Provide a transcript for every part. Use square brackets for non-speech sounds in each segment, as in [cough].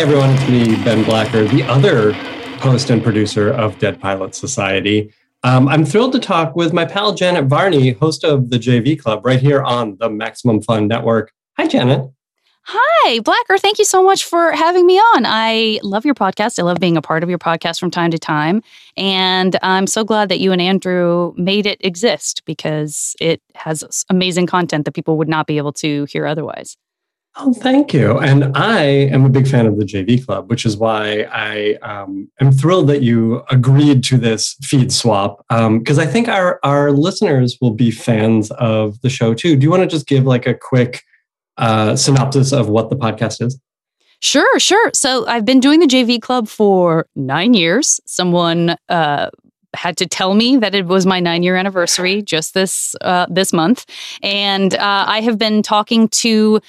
Everyone. It's me, Ben Blacker, the other host and producer of Dead Pilots Society. Um, I'm thrilled to talk with my pal Janet Varney, host of the JV Club, right here on the Maximum Fun Network. Hi, Janet. Hi, Blacker. Thank you so much for having me on. I love your podcast. I love being a part of your podcast from time to time. And I'm so glad that you and Andrew made it exist because it has amazing content that people would not be able to hear otherwise. Oh, thank you. And I am a big fan of the JV Club, which is why I um, am thrilled that you agreed to this feed swap. Because um, I think our our listeners will be fans of the show too. Do you want to just give like a quick uh, synopsis of what the podcast is? Sure, sure. So I've been doing the JV Club for nine years. Someone uh, had to tell me that it was my nine year anniversary just this uh, this month, and uh, I have been talking to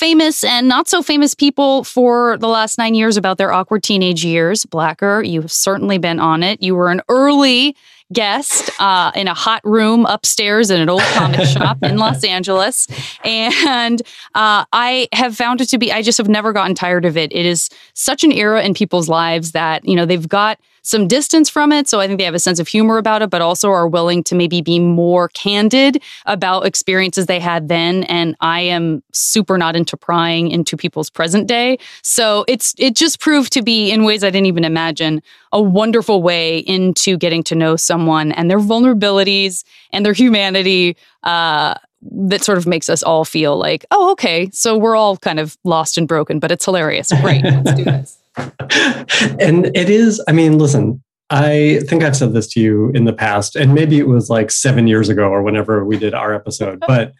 famous and not so famous people for the last nine years about their awkward teenage years. Blacker, you have certainly been on it. You were an early guest uh, in a hot room upstairs in an old comic [laughs] shop in Los Angeles. And uh, I have found it to be, I just have never gotten tired of it. It is such an era in people's lives that, you know, they've got some distance from it. So I think they have a sense of humor about it, but also are willing to maybe be more candid about experiences they had then. And I am super not into prying into people's present day. So it's it just proved to be in ways I didn't even imagine a wonderful way into getting to know someone and their vulnerabilities and their humanity. Uh, that sort of makes us all feel like, oh, okay, so we're all kind of lost and broken, but it's hilarious. Great, let's do [laughs] this. [laughs] and it is, I mean, listen, I think I've said this to you in the past, and maybe it was like seven years ago or whenever we did our episode, [laughs] but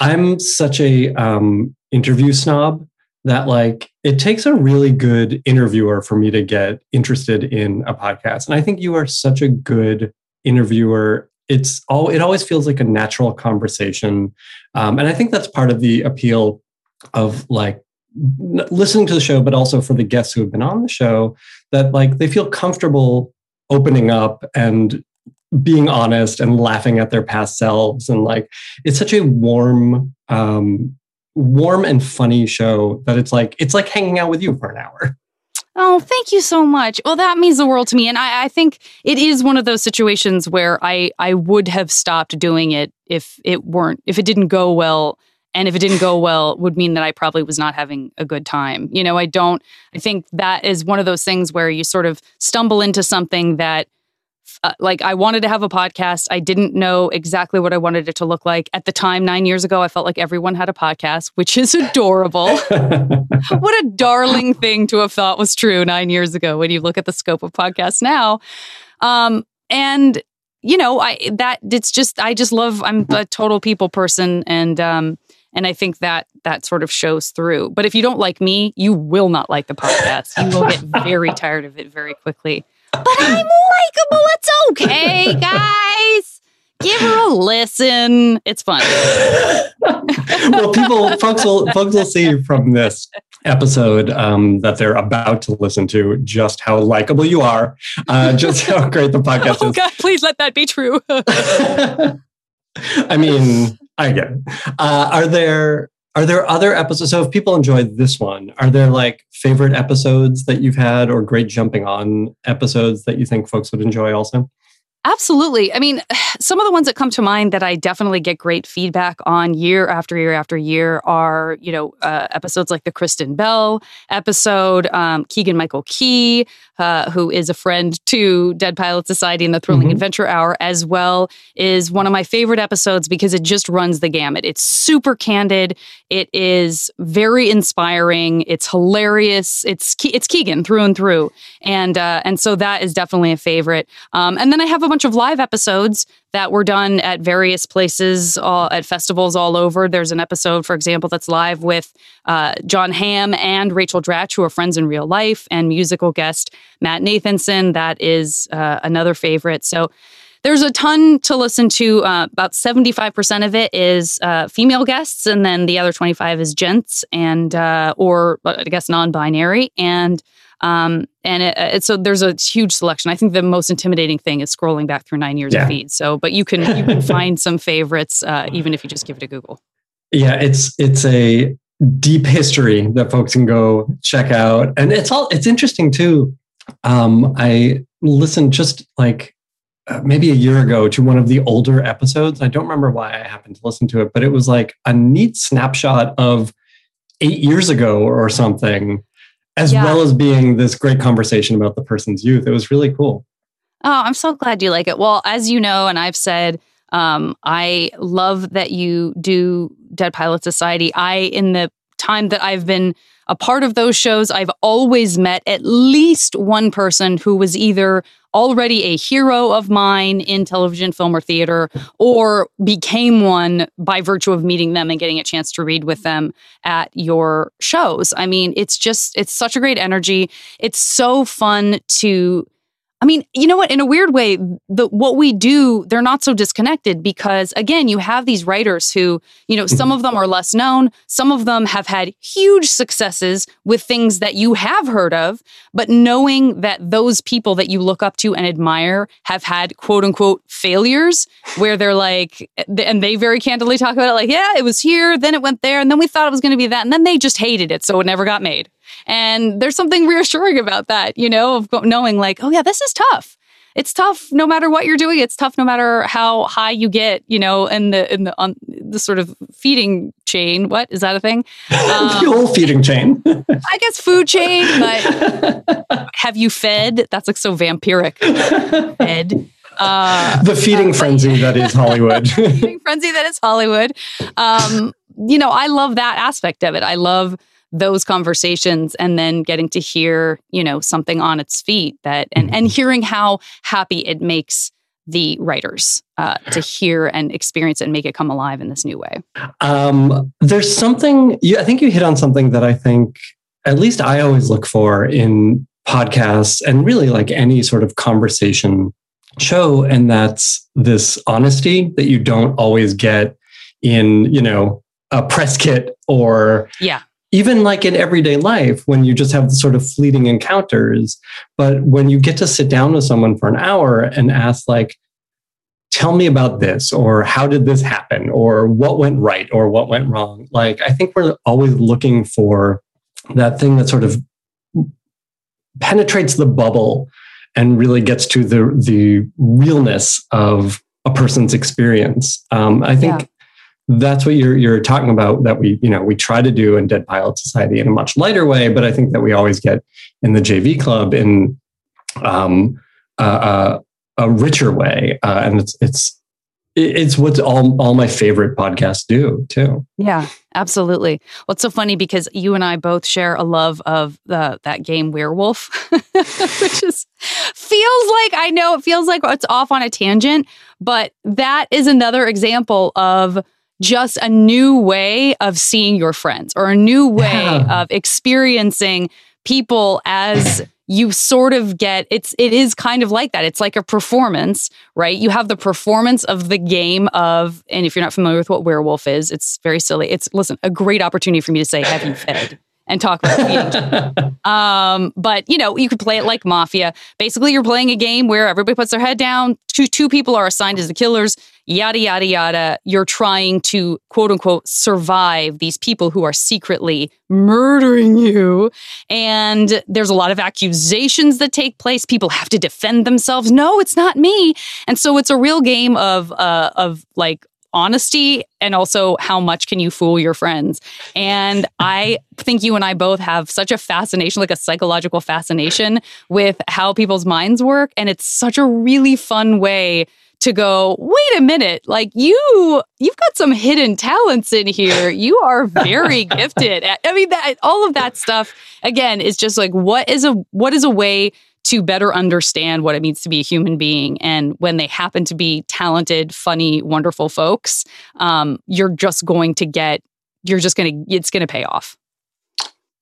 I'm such a um, interview snob that like it takes a really good interviewer for me to get interested in a podcast. And I think you are such a good interviewer. It's all it always feels like a natural conversation. Um, and I think that's part of the appeal of like listening to the show, but also for the guests who have been on the show, that like they feel comfortable opening up and being honest and laughing at their past selves and like it's such a warm um warm and funny show that it's like it's like hanging out with you for an hour Oh, thank you so much. Well, that means the world to me. And I, I, think it is one of those situations where I, I would have stopped doing it if it weren't, if it didn't go well and if it didn't go well would mean that i probably was not having a good time you know i don't i think that is one of those things where you sort of stumble into something that uh, like I wanted to have a podcast. I didn't know exactly what I wanted it to look like. At the time, nine years ago, I felt like everyone had a podcast, which is adorable. [laughs] what a darling thing to have thought was true nine years ago when you look at the scope of podcasts now. Um, and you know, I that it's just I just love I'm a total people person and um and I think that that sort of shows through. But if you don't like me, you will not like the podcast. You will get very [laughs] tired of it very quickly. But I'm likable. It's okay, guys. Give her a listen. It's fun. [laughs] well, people, folks will, folks will see from this episode um, that they're about to listen to just how likable you are, uh, just how great the [laughs] podcast oh, is. God, please let that be true. I mean, I get it. Uh, are there are there other episodes? So if people enjoyed this one, are there like favorite episodes that you've had or great jumping on episodes that you think folks would enjoy also? Absolutely. I mean, [sighs] some of the ones that come to mind that I definitely get great feedback on year after year after year are, you know, uh, episodes like the Kristen Bell episode, um, Keegan Michael Key, uh, who is a friend to Dead Pilots Society and the Thrilling mm-hmm. Adventure Hour, as well, is one of my favorite episodes because it just runs the gamut. It's super candid. It is very inspiring. It's hilarious. It's it's Keegan through and through, and uh, and so that is definitely a favorite. Um, and then I have a bunch of live episodes that were done at various places, at festivals all over. There's an episode, for example, that's live with uh, Jon Hamm and Rachel Dratch, who are friends in real life, and musical guest Matt Nathanson. That is uh, another favorite. So there's a ton to listen to. Uh, about 75% of it is uh, female guests, and then the other 25 is gents and uh, or I guess non-binary. And um, and it, it, so there's a huge selection. I think the most intimidating thing is scrolling back through nine years yeah. of feeds. So, but you can you can [laughs] find some favorites uh, even if you just give it a Google. Yeah, it's it's a deep history that folks can go check out. And it's all it's interesting too. Um, I listened just like uh, maybe a year ago to one of the older episodes. I don't remember why I happened to listen to it, but it was like a neat snapshot of eight years ago or something, as yeah. well as being this great conversation about the person's youth. It was really cool. Oh, I'm so glad you like it. Well, as you know, and I've said, um, I love that you do Dead Pilots Society. I, in the time that I've been a part of those shows, I've always met at least one person who was either already a hero of mine in television, film, or theater, or became one by virtue of meeting them and getting a chance to read with them at your shows. I mean, it's just, it's such a great energy. It's so fun to mean, you know what? In a weird way, the what we do, they're not so disconnected because again, you have these writers who, you know, some mm-hmm. of them are less known, some of them have had huge successes with things that you have heard of, but knowing that those people that you look up to and admire have had quote unquote failures where they're like eh, and they very candidly talk about it like, yeah, it was here, then it went there, and then we thought it was going to be that, and then they just hated it, so it never got made. And there's something reassuring about that, you know, of knowing like, oh yeah, this is tough. It's tough no matter what you're doing. It's tough no matter how high you get, you know, in the in the on the sort of feeding chain. What is that a thing? [laughs] Um, the whole feeding chain. [laughs] I guess food chain, but have you fed? That's like so vampiric. fed. Uh, the feeding uh, frenzy that is Hollywood. [laughs] feeding frenzy that is Hollywood. Um, you know, I love that aspect of it. I love those conversations and then getting to hear, you know, something on its feet that and and mm-hmm. hearing how happy it makes the writers uh, to hear and experience it and make it come alive in this new way. Um, there's something you, I think you hit on something that I think at least I always look for in podcasts and really like any sort of conversation show, and that's this honesty that you don't always get in you know a press kit or yeah even like in everyday life when you just have sort of fleeting encounters but when you get to sit down with someone for an hour and ask like tell me about this or how did this happen? or what went right or what went wrong? Like i think we're always looking for that thing that sort of penetrates the bubble and really gets to the the realness of a person's experience. Um, i think yeah that's what you're you're talking about that we you know we try to do in dead pilots society in a much lighter way but i think that we always get in the jv club in um, uh, a richer way uh, and it's it's it's what all, all my favorite podcasts do too. Yeah, absolutely. Well, it's so funny because you and I both share a love of the that game Werewolf, [laughs] which is feels like I know it feels like it's off on a tangent, but that is another example of just a new way of seeing your friends or a new way yeah. of experiencing people as you sort of get it's it is kind of like that it's like a performance right you have the performance of the game of and if you're not familiar with what werewolf is it's very silly it's listen a great opportunity for me to say have you fed and talk about feeding. [laughs] um, but you know, you could play it like Mafia. Basically, you're playing a game where everybody puts their head down. Two two people are assigned as the killers. Yada yada yada. You're trying to quote unquote survive these people who are secretly murdering you, and there's a lot of accusations that take place. People have to defend themselves. No, it's not me. And so it's a real game of uh, of like honesty and also how much can you fool your friends. And I think you and I both have such a fascination, like a psychological fascination with how people's minds work. And it's such a really fun way to go wait a minute like you you've got some hidden talents in here you are very [laughs] gifted i mean that all of that stuff again is just like what is a what is a way to better understand what it means to be a human being. And when they happen to be talented, funny, wonderful folks, um, you're just going to get, you're just going to, it's going to pay off.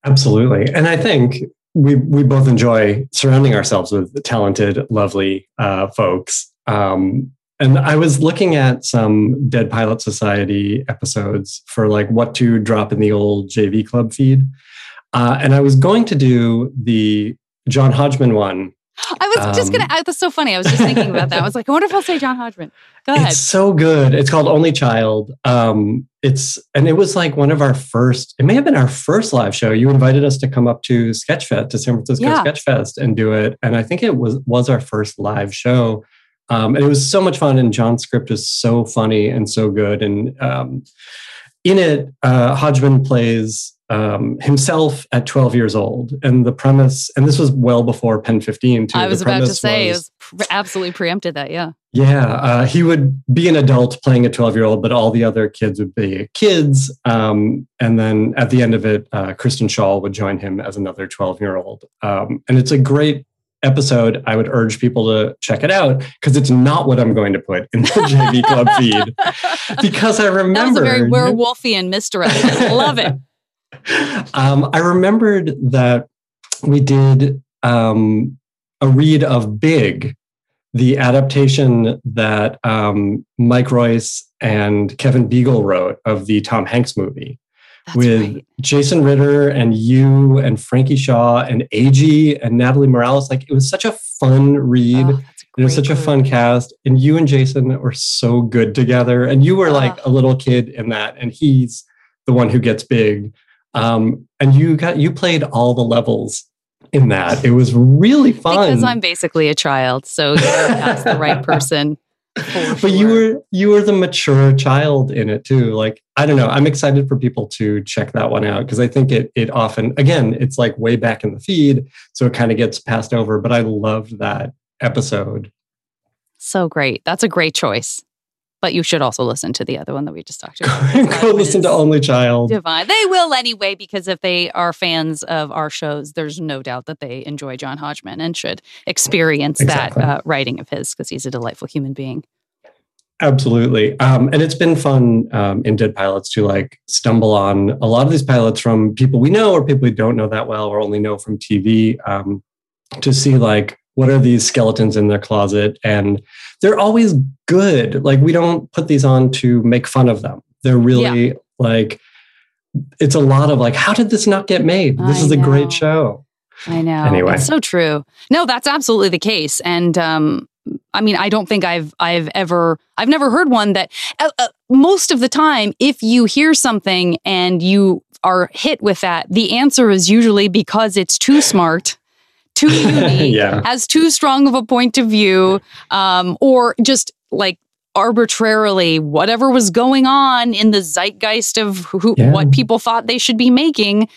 Absolutely. And I think we, we both enjoy surrounding ourselves with talented, lovely uh, folks. Um, and I was looking at some Dead Pilots Society episodes for like what to drop in the old JV Club feed. Uh, and I was going to do the John Hodgman one I was just gonna. Um, That's so funny. I was just thinking about that. I was like, I wonder if I'll say John Hodgman. Go ahead. It's so good. It's called Only Child. Um, it's and it was like one of our first. It may have been our first live show. You invited us to come up to Sketchfest to San Francisco Yeah. Sketchfest and do it, and I think it was was our first live show. Um, and it was so much fun. And John's script is so funny and so good. And um, in it, uh, Hodgman plays um, himself at 12 years old. And the premise, and this was well before Pen 15 too. I was about to say, it was- was absolutely preempted that. Yeah. yeah, uh, he would be an adult playing a 12 year old, but all the other kids would be kids. Um, and then at the end of it, uh, Kristen Schaal would join him as another 12 year old. Um, and it's a great episode. I would urge people to check it out because it's not what I'm going to put in the [laughs] JV Club feed. Because I That was remember. a very werewolfian. Love it. [laughs] um, I remembered that we did um, a read of Big, the adaptation that um, Mike Royce and Kevin Biegel wrote of the Tom Hanks movie That's with right. Jason Ritter and you and Frankie Shaw and AG and Natalie Morales. Like it was such a fun read. Oh, It was such a fun cast, and you and Jason were so good together. And you were like a little kid in that, and he's the one who gets big. Um, and you got you played all the levels in that. It was really fun. Because I'm basically a child, so you that's the right [laughs] person. For but you were you were the mature child in it too. Like I don't know. I'm excited for people to check that one out because I think it it often again it's like way back in the feed, so it kind of gets passed over. But I loved that episode. so great. That's a great choice. But you should also listen to the other one that we just talked [laughs] about. Go listen to Only Child. Divine. They will anyway, because if they are fans of our shows, there's no doubt that they enjoy John Hodgman and should experience Exactly. that uh, writing of his because he's a delightful human being. Absolutely. Um, and it's been fun um, in Dead Pilots to like stumble on a lot of these pilots from people we know or people we don't know that well or only know from TV um, to see like what are these skeletons in their closet. And they're always good. Like we don't put these on to make fun of them. They're really like, it's a lot of like, how did this not get made? This I is a great show. I know. Anyway. It's so true. No, that's absolutely the case. And um, I mean, I don't think I've I've ever I've never heard one that uh, uh, most of the time, if you hear something and you are hit with that, the answer is usually because it's too smart, too [laughs] unique, yeah. has too strong of a point of view, um, or just like arbitrarily whatever was going on in the zeitgeist of who, Yeah. what people thought they should be making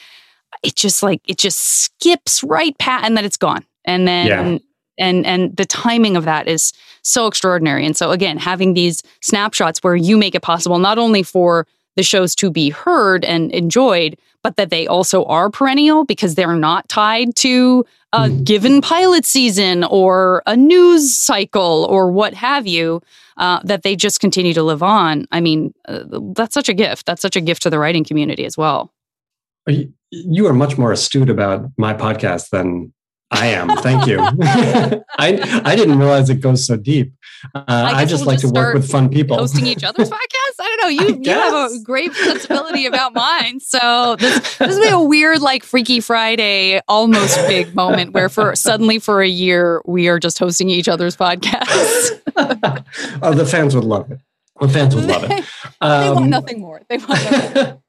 it just like it just skips right past and then it's gone and then Yeah. and and the timing of that is so extraordinary and so again having these snapshots where you make it possible not only for the shows to be heard and enjoyed but that they also are perennial because they're not tied to a Mhm. given pilot season or a news cycle or what have you uh, that they just continue to live on. I mean uh, that's such a gift. That's such a gift to the writing community as well. You are much more astute about my podcast than I am. Thank you. [laughs] [laughs] I I didn't realize it goes so deep. Uh, I, guess just we'll like just to work with fun people. hosting each [laughs] other's podcasts. I don't know. You you have a great sensibility about mine. So this this will be a weird, like Freaky Friday, almost big moment where for suddenly for a year we are just hosting each other's podcasts. oh, the fans would love it. The fans would love it. they want Um, nothing more. They want nothing. more.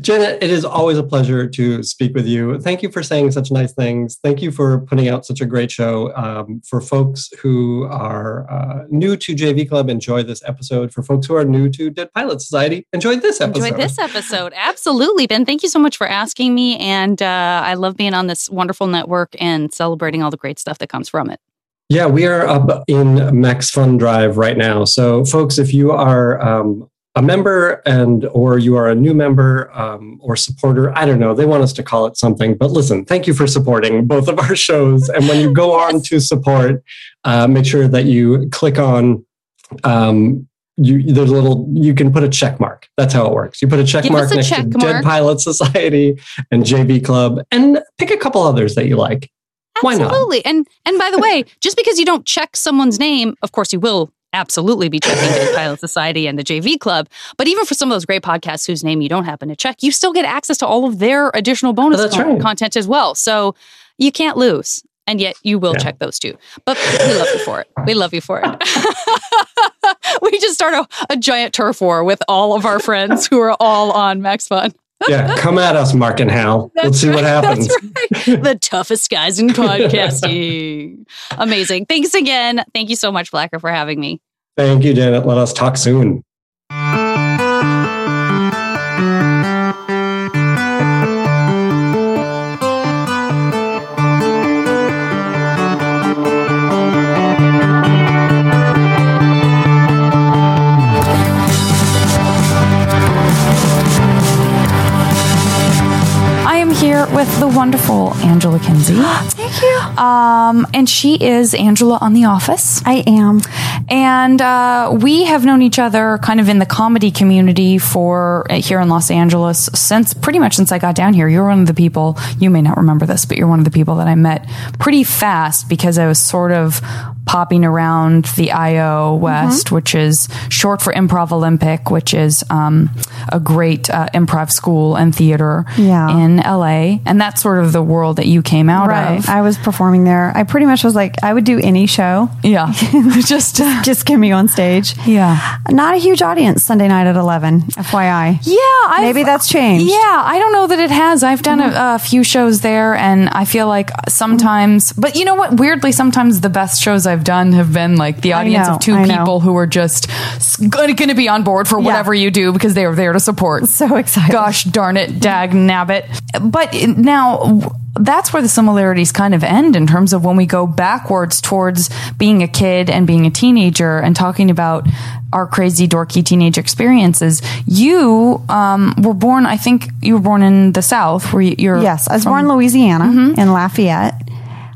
Jenna, it is always a pleasure to speak with you. Thank you for saying such nice things. Thank you for putting out such a great show. Um, for folks who are uh, new to JV Club, enjoy this episode. For folks who are new to Dead Pilots Society, enjoy this episode. Enjoyed this episode. Absolutely, Ben. Thank you so much for asking me. And uh, I love being on this wonderful network and celebrating all the great stuff that comes from it. Yeah, we are up in Max Fun Drive right now. So, folks, if you are um, a member and or you are a new member um, or supporter, I don't know, they want us to call it something. But listen, thank you for supporting both of our shows. And when you go [laughs] on to support, uh, make sure that you click on. Um, you, there's a little you can put a check mark. That's how it works. You put a check Give mark a next check to mark. Dead Pilots Society and JV Club, and pick a couple others that you like. Why not? Absolutely. And and by the way, just because you don't check someone's name, of course you will absolutely be checking the [laughs] Pilot Society and the JV Club. But even for some of those great podcasts whose name you don't happen to check, you still get access to all of their additional bonus Oh, con- right. content as well. So you can't lose. And yet you will Yeah. check those too. But we love you for it. We love you for it. [laughs] we just start a, a giant turf war with all of our friends who are all on Max Fun. Yeah, come at us, Mark and Hal. [laughs] Let's see what happens. That's right. The [laughs] toughest guys in podcasting. Amazing. Thanks again. Thank you so much, Blacker, for having me. Thank you, Janet. Let us talk soon. With the wonderful Angela Kinsey. [gasps] Thank you. Um, and she is Angela on The Office. I am. And uh, we have known each other kind of in the comedy community for uh, here in Los Angeles since pretty much since I got down here. You're one of the people, you may not remember this, but you're one of the people that I met pretty fast because I was sort of popping around the IO West, which is short for Improv Olympic, which is um, a great uh, improv school and theater Yeah. in LA. And that's sort of the world that you came out Right. of. I was performing there. I pretty much was like, I would do any show. yeah. [laughs] Just, uh, Just get me on stage. yeah. Not a huge audience Sunday night at 11, FYI. Yeah, I've, Maybe that's changed. Yeah, I don't know that it has. I've done a, a few shows there, and I feel like sometimes, but you know what? Weirdly, sometimes the best shows I've done have been like the audience know, of two I know. people who are just going to be on board for whatever you do because they are there to support. So excited. Gosh darn it, dag nabbit. But now that's where the similarities kind of end in terms of when we go backwards towards being a kid and being a teenager and talking about our crazy dorky teenage experiences. You um, were born, I think you were born in the South where you- you're Yes, I was born in Louisiana, in Lafayette.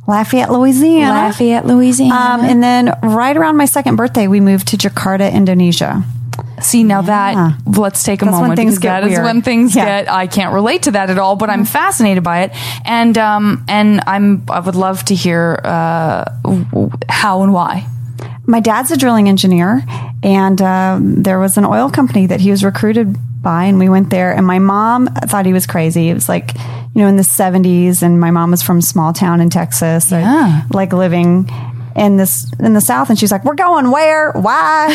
Lafayette, Louisiana. Lafayette, Louisiana. Um, and then right around my second birthday, we moved to Jakarta, Indonesia. See now Yeah. that let's take a That's moment things because get that is weird. when things Yeah. get. I can't relate to that at all, but I'm fascinated by it, and um and I'm I would love to hear uh how and why. My dad's a drilling engineer, and um, there was an oil company that he was recruited by, and we went there. And my mom thought he was crazy. It was like, you know, in the 70s, and my mom was from a small town in Texas, Yeah. like living in this in the South. And she's like, "We're going where? Why?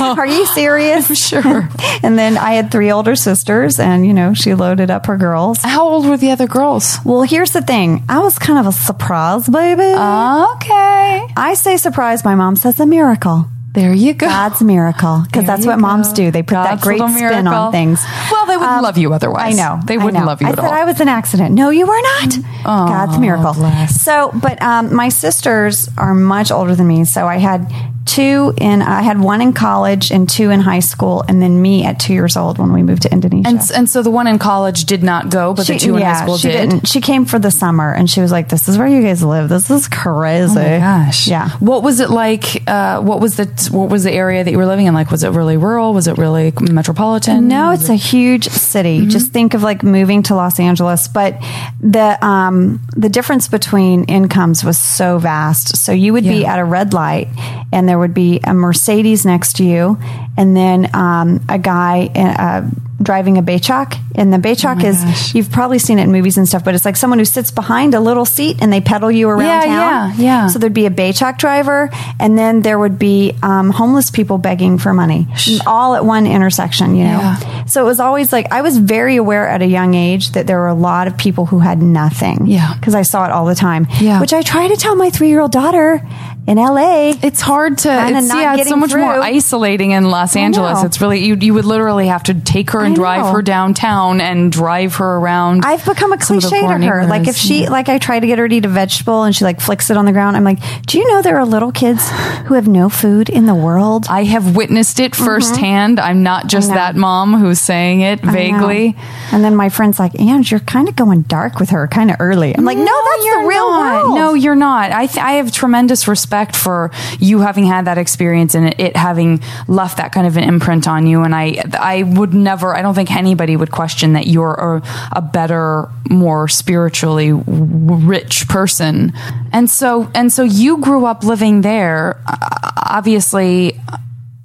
[laughs] Are you serious?" [laughs] Sure. [laughs] and then I had three older sisters, and you know, she loaded up her girls. How old were the other girls? Well, here's the thing. I was kind of a surprise baby. Okay, I say surprise. My mom says a miracle. There you go. God's miracle because that's what moms do. They put God's that great spin on things. Well, they wouldn't Um, love you otherwise. I know they wouldn't know. love you I at all. I was an accident. No, you were not. Oh, God's miracle. bless. So, but um, my sisters are much older than me. So I had two in. I had one in college and two in high school, and then me at two years old when we moved to Indonesia. and and so the one in college did not go, but the two in high school she did. Didn't. She came for the summer, and she was like, "This is where you guys live. This is crazy." Oh my gosh! Yeah. What was it like? Uh, what was the what was the area that you were living in? Like, was it really rural? Was it really metropolitan? No, it's a huge city. Mm-hmm. Just think of like moving to Los Angeles, but the um, the difference between incomes was so vast. So you would be at a red light, and there would be a Mercedes next to you, and then um, a guy uh, driving a becak. And the becak Oh is gosh. you've probably seen it in movies and stuff, but it's like someone who sits behind a little seat and they pedal you around Yeah, town. yeah, yeah. So there'd be a becak driver, and then there would be um, homeless people begging for money, all at one intersection. You know, Yeah. so it was always like I was very aware at a young age that there were a lot of people who had nothing. Yeah. because I saw it all the time. Yeah. which I try to tell my three year old daughter in L.A. It's hard to. It's, yeah, it's so much more isolating in Los Angeles. It's really you. You would literally have to take her and drive her downtown and drive her around. I've become a some of the cliche to her. Like if she, like I try to get her to eat a vegetable and she like flicks it on the ground. I'm like, do you know there are little kids who have no food in the world? I have witnessed it firsthand. I'm not just Mm-hmm. that mom who's saying it vaguely. And then my friend's like, Ange, you're kind of going dark with her kind of early. I'm like, no, that's the real not. world. No, you're not. I th- I have tremendous respect for you having had that experience and it, having left that kind of an imprint on you. And I I would never. I don't think anybody would question that you're a, a better, more spiritually rich person. And so and so you grew up living there. Uh, obviously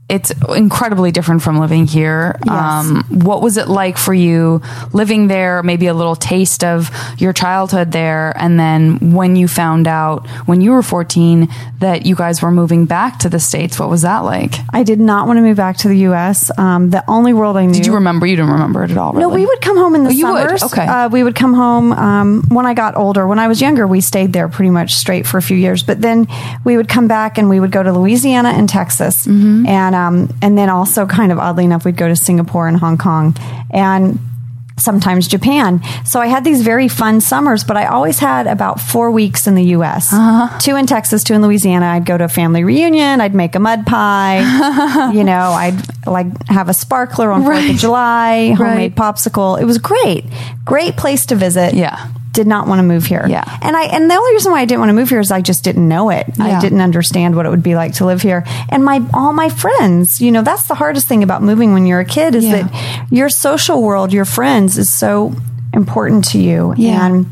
it's incredibly different from living here. Um, what was it like for you living there? Maybe a little taste of your childhood there, and then when you found out when you were 14 that you guys were moving back to the states, what was that like? I did not want to move back to the U.S. Um, the only world I knew. Did you remember? You didn't remember it at all. No, we would come home in the Oh, summers. Okay. Uh, we would come home um, when I got older. When I was younger, we stayed there pretty much straight for a few years. But then we would come back and we would go to Louisiana and Texas, Mm-hmm. and um, and then also kind of oddly enough, we'd go to Singapore and Hong Kong, and sometimes Japan. So I had these very fun summers, but I always had about four weeks in the U.S. Uh-huh. Two in Texas, two in Louisiana. I'd go to a family reunion. I'd make a mud pie. [laughs] you know, I'd like have a sparkler on Fourth Right. of July, homemade Right. popsicle. It was great, great place to visit. Yeah. Did not want to move here. Yeah. And I and the only reason why I didn't want to move here is I just didn't know it. Yeah. I didn't understand what it would be like to live here. And my all my friends, you know, that's the hardest thing about moving when you're a kid is Yeah. that your social world, your friends is so important to you. Yeah. And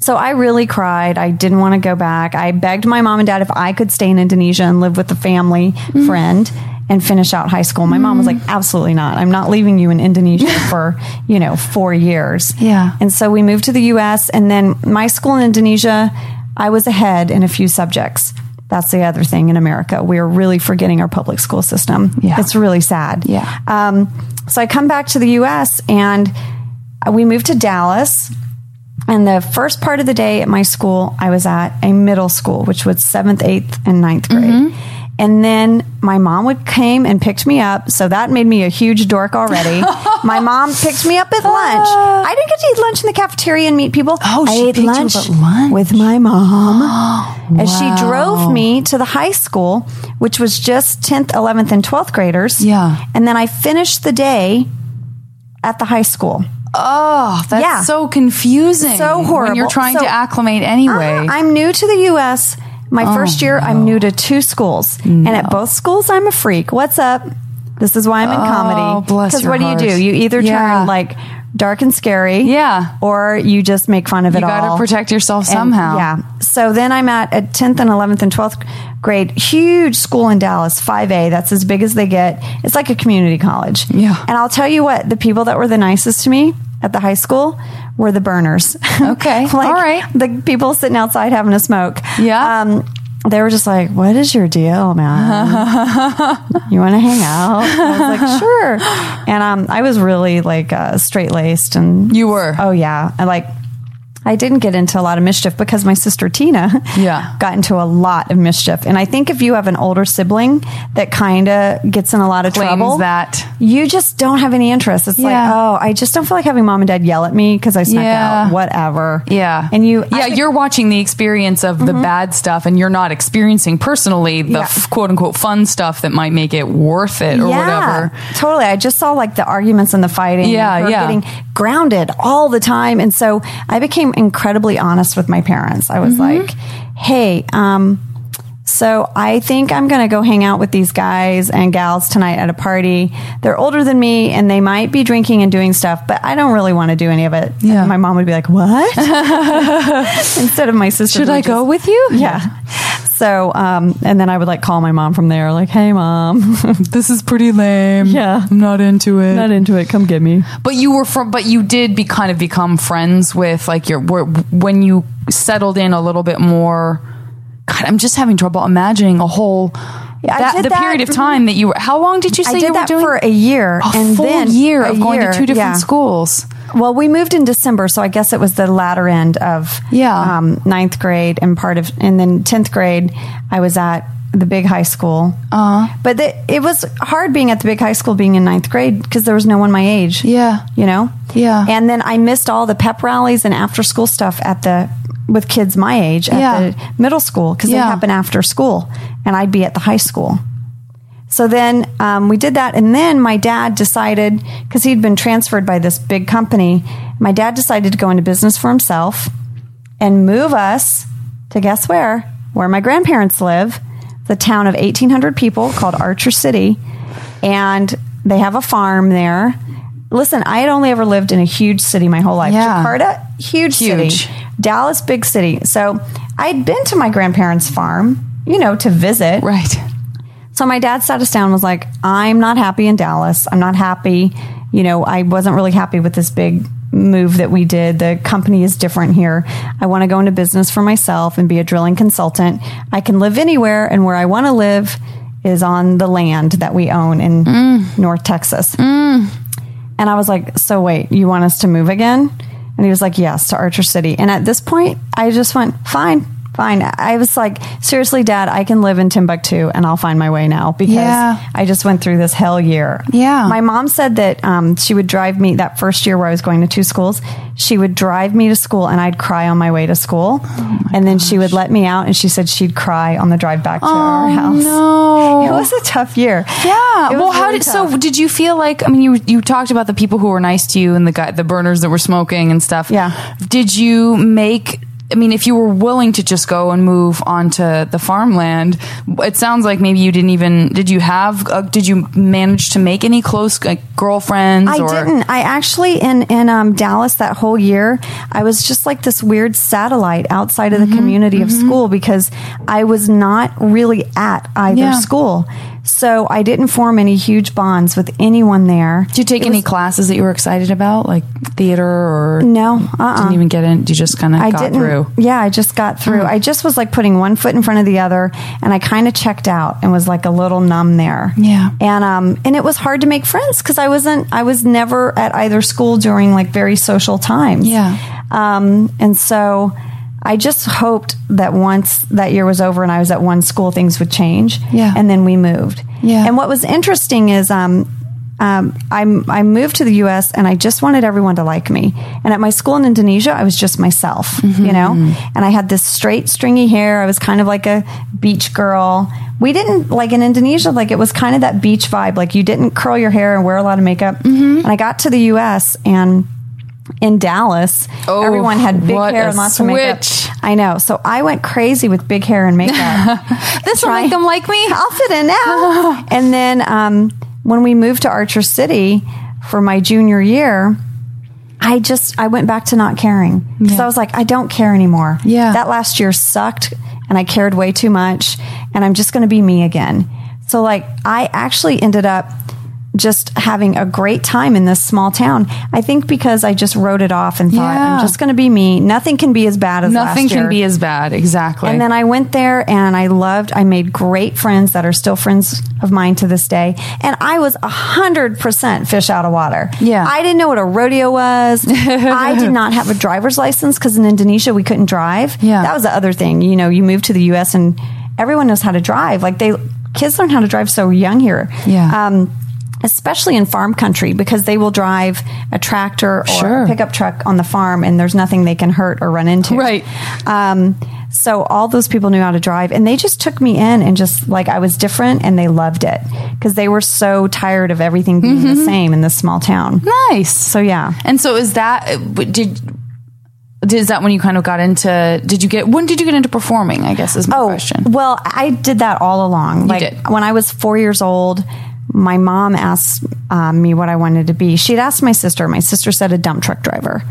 so I really cried. I didn't want to go back. I begged my mom and dad if I could stay in Indonesia and live with a family Mm-hmm. friend and finish out high school. My mom was like, absolutely not. I'm not leaving you in Indonesia [laughs] for, you know, four years. Yeah. And so we moved to the US and then my school in Indonesia, I was ahead in a few subjects. That's the other thing in America. We are really forgetting our public school system. Yeah. It's really sad. Yeah. Um, so I come back to the US and we moved to Dallas. And the first part of the day at my school, I was at a middle school, which was seventh, eighth, and ninth grade. Mm-hmm. And then my mom would came and picked me up. So that made me a huge dork already. [laughs] my mom picked me up at lunch. I didn't get to eat lunch in the cafeteria and meet people. Oh, I she ate picked you up lunch, lunch? with my mom. [gasps] And she drove me to the high school, which was just 10th, 11th, and 12th graders. Yeah. And then I finished the day at the high school. Oh, that's Yeah. so confusing. So horrible. When you're trying So- to acclimate anyway. Uh, I'm new to the U.S. My first year, I'm new to oh. two schools, and at both schools, I'm a freak. What's up? This is why I'm in comedy. Oh, because your what do you do? You either Yeah. turn like dark and scary, Yeah. or you just make fun of it you got to protect yourself And, somehow. yeah. So then I'm at a 10th and 11th and 12th grade, huge school in Dallas, 5A. That's as big as they get. It's like a community college. Yeah. And I'll tell you what, the people that were the nicest to me at the high school were the burners. [laughs] Okay. like All right. The people sitting outside having a smoke. Yeah. Um, they were just like, "What is your deal, man? [laughs] you want to hang out?" I was like, [laughs] "Sure." And um, I was really like uh, straight laced, and You were. Oh yeah, I like. I didn't get into a lot of mischief because my sister Tina [laughs] Yeah. got into a lot of mischief. And I think if you have an older sibling that kind of gets in a lot of Claims trouble, that. you just don't have any interest. It's like, oh, I just don't feel like having mom and dad yell at me because I snuck Yeah. out, whatever. Yeah. And you, Yeah, you're watching the experience of the mm-hmm. bad stuff and you're not experiencing personally the Yeah. f- quote unquote fun stuff that might make it worth it or whatever. Totally. I just saw like the arguments and the fighting. Yeah, yeah. Getting grounded all the time. And so I became incredibly honest with my parents. I was Mm-hmm. like, hey, um, so I think I'm going to go hang out with these guys and gals tonight at a party. They're older than me and they might be drinking and doing stuff, but I don't really want to do any of it. Yeah. And my mom would be like, what? [laughs] Instead of my sister. Should would I go with you? Yeah. So, um, and then I would like call my mom from there, like, hey, mom. [laughs] This is pretty lame. Yeah. I'm not into it. Not into it. Come get me. But you were from, but you did be kind of become friends with like your when you settled in a little bit more. God, I'm just having trouble imagining a whole Yeah, that, the that- period of time that you were. How long did you say I you did were that doing for a year, a and full then year of going year, to two different yeah. schools? Well, we moved in December, so I guess it was the latter end of Yeah. um, ninth grade and part of, and then tenth grade, I was at the big high school. Uh-huh. But the, it was hard being at the big high school, being in ninth grade, because there was no one my age. Yeah. you know. Yeah. And then I missed all the pep rallies and after school stuff at the with kids my age at Yeah. the middle school because they Yeah. happen after school, and I'd be at the high school. So then um, we did that, and then my dad decided because he'd been transferred by this big company. My dad decided to go into business for himself and move us to guess where? Where my grandparents live, the town of eighteen hundred people called Archer City, and they have a farm there. Listen, I had only ever lived in a huge city my whole life. Yeah. Jakarta, huge, Huge. city. Dallas, big city. So I'd been to my grandparents' farm, you know, to visit. Right. So my dad sat us down and was like, I'm not happy in Dallas. I'm not happy. You know, I wasn't really happy with this big move that we did. The company is different here. I want to go into business for myself and be a drilling consultant. I can live anywhere, and where I want to live is on the land that we own in mm. North Texas. Mm. And I was like, So wait, you want us to move again? And he was like, Yes, to Archer City. And at this point, I just went, Fine, fine. I was like, Seriously, Dad, I can live in Timbuktu and I'll find my way now because Yeah. I just went through this hell year. Yeah. My mom said that um, she would drive me that first year where I was going to two schools. She would drive me to school and I'd cry on my way to school. and then she would let me out and she said she'd cry on the drive back to our house. no. [laughs] It was a tough year. Yeah. Well, how really did tough. so? Did you feel like? I mean, you you talked about the people who were nice to you and the guy, the burners that were smoking and stuff. Yeah. Did you make? I mean, if you were willing to just go and move onto the farmland, it sounds like maybe you didn't even. Did you have? Uh, did you manage to make any close like, girlfriends? I or, didn't. I actually in in um, Dallas that whole year, I was just like this weird satellite outside of the Mm-hmm, community of school because I was not really at either Yeah. school. So I didn't form any huge bonds with anyone there. Did you take any classes that you were excited about, like theater or No, uh-uh. Didn't even get in. You just kind of I got didn't. through. Yeah, I just got through. I just was like putting one foot in front of the other, and I kind of checked out and was like a little numb there. Yeah. and um, and it was hard to make friends because I wasn't. I was never at either school during like very social times. Yeah. um, and so. I just hoped that once that year was over and I was at one school, things would change. Yeah. And then we moved. Yeah. And what was interesting is um, um, I, I moved to the U.S. and I just wanted everyone to like me. And at my school in Indonesia, I was just myself, you know. And I had this straight, stringy hair. I was kind of like a beach girl. We didn't like in Indonesia, like it was kind of that beach vibe. Like you didn't curl your hair and wear a lot of makeup. And I got to the U.S. and in Dallas, Oh, everyone had big hair and lots of makeup. switch. I know. So I went crazy with big hair and makeup. [laughs] This will make them like me. I'll fit in now. [laughs] and then um, when we moved to Archer City for my junior year, I just I went back to not caring because Yeah. I was like, I don't care anymore. Yeah. that last year sucked, and I cared way too much, and I'm just going to be me again. So like, I actually ended up just having a great time in this small town. I think because I just wrote it off and thought Yeah. I'm just going to be me. Nothing can be as bad as Nothing last year. can be as bad. Exactly. And then I went there and I loved, I made great friends that are still friends of mine to this day. And I was a hundred percent fish out of water. Yeah. I didn't know what a rodeo was. [laughs] I did not have a driver's license because in Indonesia we couldn't drive. Yeah. That was the other thing. You know, you move to the US and everyone knows how to drive. Like they, kids learn how to drive so young here. Yeah. Um, especially in farm country because they will drive a tractor or Sure. a pickup truck on the farm and there's nothing they can hurt or run into. Right. Um, so all those people knew how to drive and they just took me in and just like I was different and they loved it because they were so tired of everything being Mm-hmm. the same in this small town. nice. So yeah. And so is that did is that when you kind of got into did you get when did you get into performing i guess is my question Oh, Well, I did that all along. like did. when I was four years old, my mom asked um, me what I wanted to be. She'd asked my sister. My sister said a dump truck driver.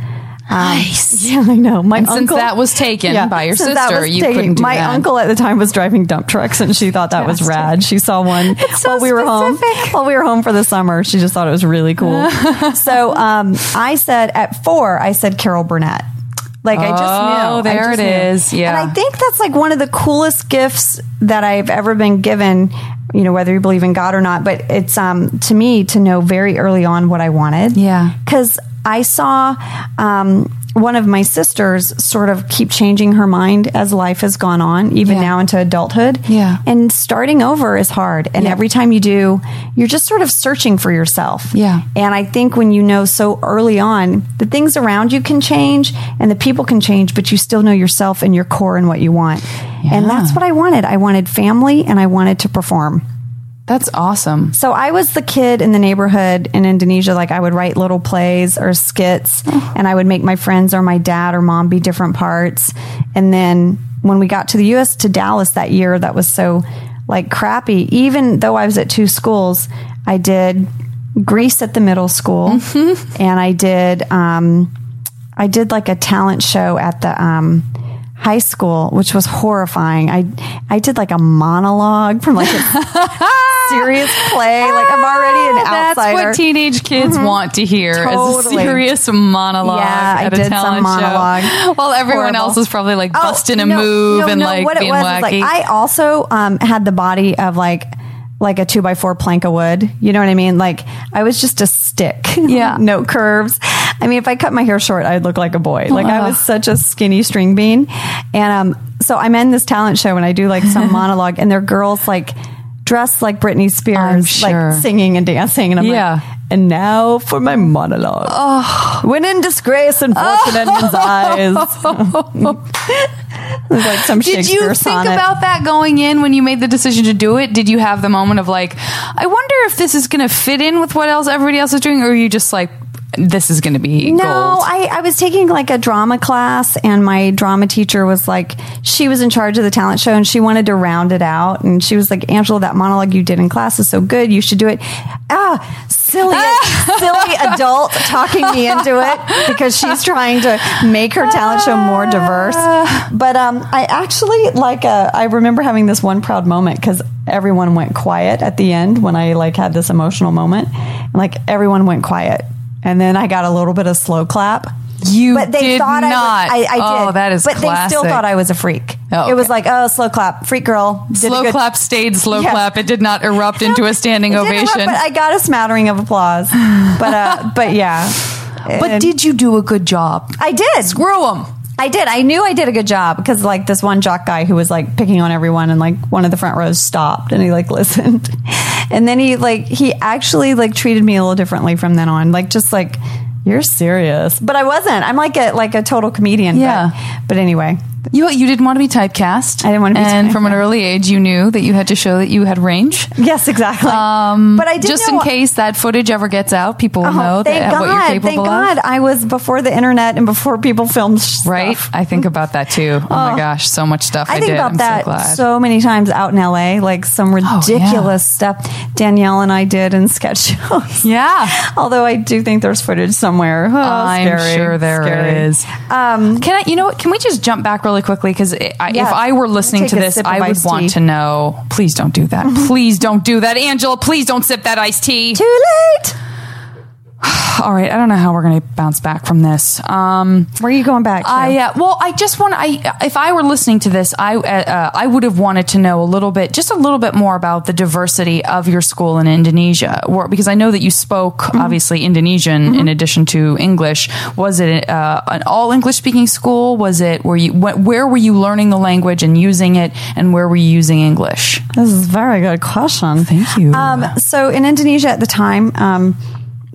nice [laughs] Yeah, I know. My And since uncle, that was taken by your sister, you couldn't do my that. uncle at the time was driving dump trucks, and she thought that was rad. She saw one [laughs] so while we were home. While we were home for the summer, she just thought it was really cool. [laughs] so um, I said at four, I said Carol Burnett. Like I just Oh, knew. I there it knew. is. Yeah. and I think that's like one of the coolest gifts that I've ever been given. You know, whether you believe in God or not, but it's um to me to know very early on what I wanted Yeah. because I saw um, one of my sisters sort of keep changing her mind as life has gone on, even Yeah. now into adulthood. Yeah. And starting over is hard. And Yeah. every time you do, you're just sort of searching for yourself. Yeah. And I think when you know so early on, the things around you can change and the people can change, but you still know yourself and your core and what you want. And that's what I wanted. I wanted family and I wanted to perform. That's awesome So I was the kid in the neighborhood in Indonesia. Like I would write little plays or skits, and I would make my friends or my dad or mom be different parts. And then when we got to the U.S. to Dallas that year, that was so like crappy. Even though I was at two schools, I did Grease at the middle school, and I did um, I did like a talent show at the um, high school, which was horrifying. I I did like a monologue from like a [laughs] serious play. Like I'm already an outsider. That's outsider. what teenage kids want to hear as a serious monologue Yeah, I at a did some monologue. show. While everyone Horrible. else is probably like Oh, busting a no, move no, and no, like what being it was wacky. like I also um, had the body of like like a two by four plank of wood. You know what I mean? Like I was just a stick. Yeah. [laughs] no curves. I mean, if I cut my hair short, I'd look like a boy. Like I was such a skinny string bean. And um, so I'm in this talent show and I do like some [laughs] monologue, and they're girls like dressed like Britney Spears, sure. like singing and dancing. And I'm Yeah. like, and now for my monologue. Oh. When in disgrace and fortune in men's eyes. It was [laughs] like some Did you think sonnet. about that going in when you made the decision to do it? Did you have the moment of like, I wonder if this is going to fit in with what else everybody else is doing, or are you just like, this is going to be No, gold? I, I was taking like a drama class, and my drama teacher was like, she was in charge of the talent show, and she wanted to round it out. And she was like, Angela, that monologue you did in class is so good. You should do it. Ah, silly, [laughs] silly adult talking me into it because she's trying to make her talent show more diverse. But um, I actually like, uh, I remember having this one proud moment because everyone went quiet at the end when I like had this emotional moment. And like everyone went quiet. And then I got a little bit of slow clap. You but they did thought not. I, was, I, I did. Oh, that is But they still thought I was a freak. Oh, It was like, oh, slow clap, freak girl. Did slow good- clap stayed slow Yes. clap. It did not erupt [laughs] into a standing ovation. erupt, but I got a smattering of applause. But uh, [sighs] but yeah. But And did you do a good job? I did? Screw them. I did. I knew I did a good job because like this one jock guy who was like picking on everyone and like one of the front rows stopped and he like [laughs] listened. And then he like he actually like treated me a little differently from then on. Like just like you're serious. But I wasn't. I'm like a like a total comedian. Yeah. But, but anyway. You you didn't want to be typecast. I didn't want to be and from an early age, you knew that you had to show that you had range. Yes, exactly. Um, but I did just in case that footage ever gets out, people will Oh, know that, God, what you're capable thank of. God, I was before the internet and before people filmed stuff. Right? I think about that too. Oh, my gosh, so much stuff I, I think did. about I'm that so glad. so, many times out in LA, like some ridiculous yeah. stuff Danielle and I did in sketch shows. yeah. [laughs] Although I do think there's footage somewhere. Oh, I'm scary, sure there is. scary. Um, Can I? You know what? Can we just jump back really quickly? Because if I were listening to this, I would want tea. to know. Please don't do that. [laughs] please don't do that, Angela. Please don't sip that iced tea. too late. [sighs] All right, I don't know how we're going to bounce back from this. Um, Where are you going back to? I uh, well, I just want I if I were listening to this, I uh, uh, I would have wanted to know a little bit, just a little bit more about the diversity of your school in Indonesia, or, because I know that you spoke Mm-hmm. obviously Indonesian in addition to English. Was it uh, an all English speaking school? Was it were you wh- where were you learning the language and using it, and where were you using English? This is a very good question. Thank you. Um, so in Indonesia at the time, um,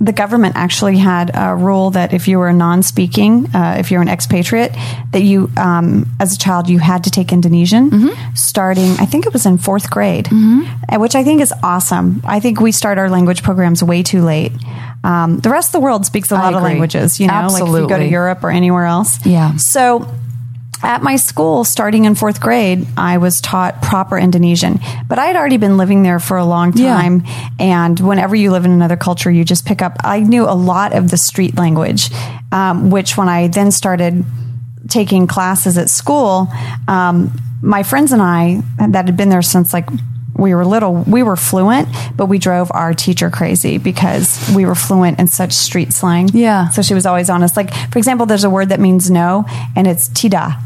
the government actually had a rule that if you were non-speaking, uh, if you're an expatriate, that you, um, as a child, you had to take Indonesian, Mm-hmm. starting. I think it was in fourth grade, uh, which I think is awesome. I think we start our language programs way too late. Um, the rest of the world speaks a lot of languages. You know, like if you go to Europe or anywhere else. Yeah. So at my school, starting in fourth grade, I was taught proper Indonesian. But I had already been living there for a long Yeah. time. And whenever you live in another culture, you just pick up. I knew a lot of the street language, um, which when I then started taking classes at school, um, my friends and I that had been there since like we were little, we were fluent, but we drove our teacher crazy because we were fluent in such street slang. Yeah. So she was always honest. Like, for example, there's a word that means no, and it's tida.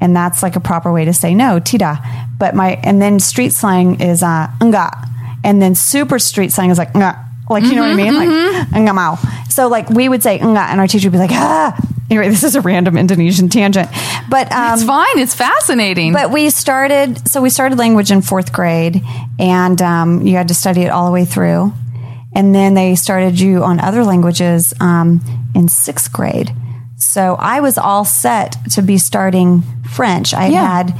And that's like a proper way to say no, tida. But my, and then street slang is uh, enggak. And then super street slang is like enggak. Like, you know what I mean? Like, enggak mau. So, like, we would say enggak, and our teacher would be like, ah. Anyway, this is a random Indonesian tangent. But, um, it's fine. It's fascinating. but we started, so we started language in fourth grade, and um, you had to study it all the way through. And then they started you on other languages um, in sixth grade. So I was all set to be starting French. I Yeah. had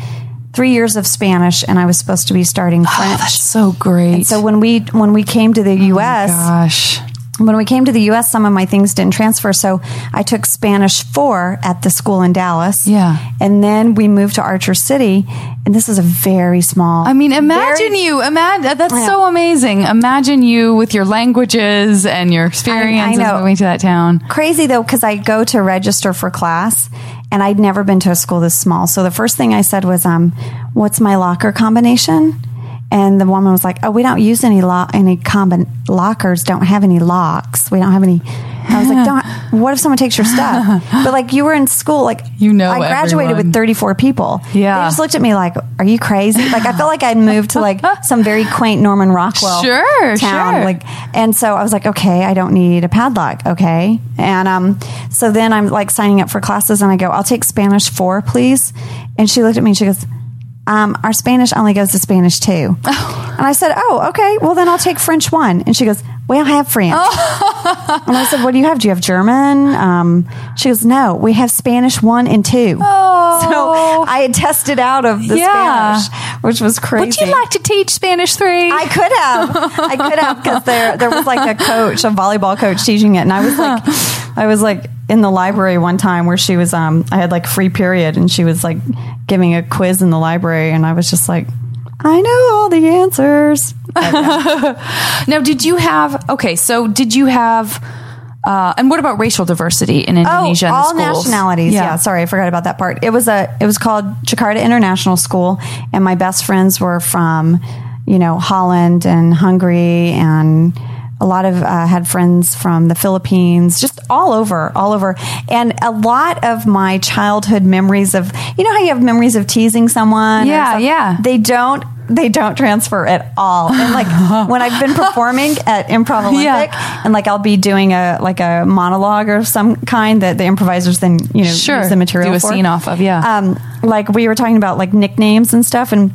three years of Spanish, and I was supposed to be starting oh, French. That's so great. so when we when we came to the oh U.S., Gosh. When we came to the US, some of my things didn't transfer. So I took Spanish 4 at the school in Dallas. Yeah. And then we moved to Archer City. And this is a very small. I mean, imagine very- you. Imagine that's Yeah. so amazing. Imagine you with your languages and your experiences know. moving to that town. crazy though because I go to register for class and I'd never been to a school this small. So the first thing I said was, um, "What's my locker combination?" And the woman was like, "Oh, we don't use any lock, any combin lockers. Don't have any locks. We don't have any." I was like, [laughs] "Don't." What if someone takes your stuff? [laughs] But like, you were in school, like You know I graduated everyone. with thirty four people. Yeah. they just looked at me like, "Are you crazy?" Like I felt like I'd moved to like [laughs] some very quaint Norman Rockwell Sure, town. sure. Like and so I was like, okay, I don't need a padlock. Okay. And um, so then I'm like signing up for classes and I go, I'll take Spanish four, please. And she looked at me and she goes, um, our Spanish only goes to Spanish two. And I said, oh, okay. Well, then I'll take French one. And she goes, we don't have French. [laughs] and I said, what do you have? Do you have German? Um, she goes, no, we have Spanish one and two. [laughs] So I had tested out of the Yeah. Spanish, which was crazy. Would you like to teach Spanish three? I could have. I could have because there there was like a coach, a volleyball coach teaching it, and I was like, [laughs] I was like in the library one time where she was um I had like free period and she was like giving a quiz in the library, and I was just like, I know all the answers. [laughs] now, did you have? Okay, so did you have? Uh, and what about racial diversity in Indonesia? in the Oh, all schools? nationalities. Yeah. sorry, I forgot about that part. It was a it was called Jakarta International School, and my best friends were from, you know, Holland and Hungary, and a lot of uh, had friends from the Philippines, just all over, all over, and a lot of my childhood memories of, you know, how you have memories of teasing someone. Yeah, yeah. They don't. They don't transfer at all. And like [laughs] when I've been performing at Improv Olympic, Yeah. and like I'll be doing a like a monologue or some kind that the improvisers then you know Sure. use the material Do a for. scene off of, yeah. Um, like we were talking about like nicknames and stuff, and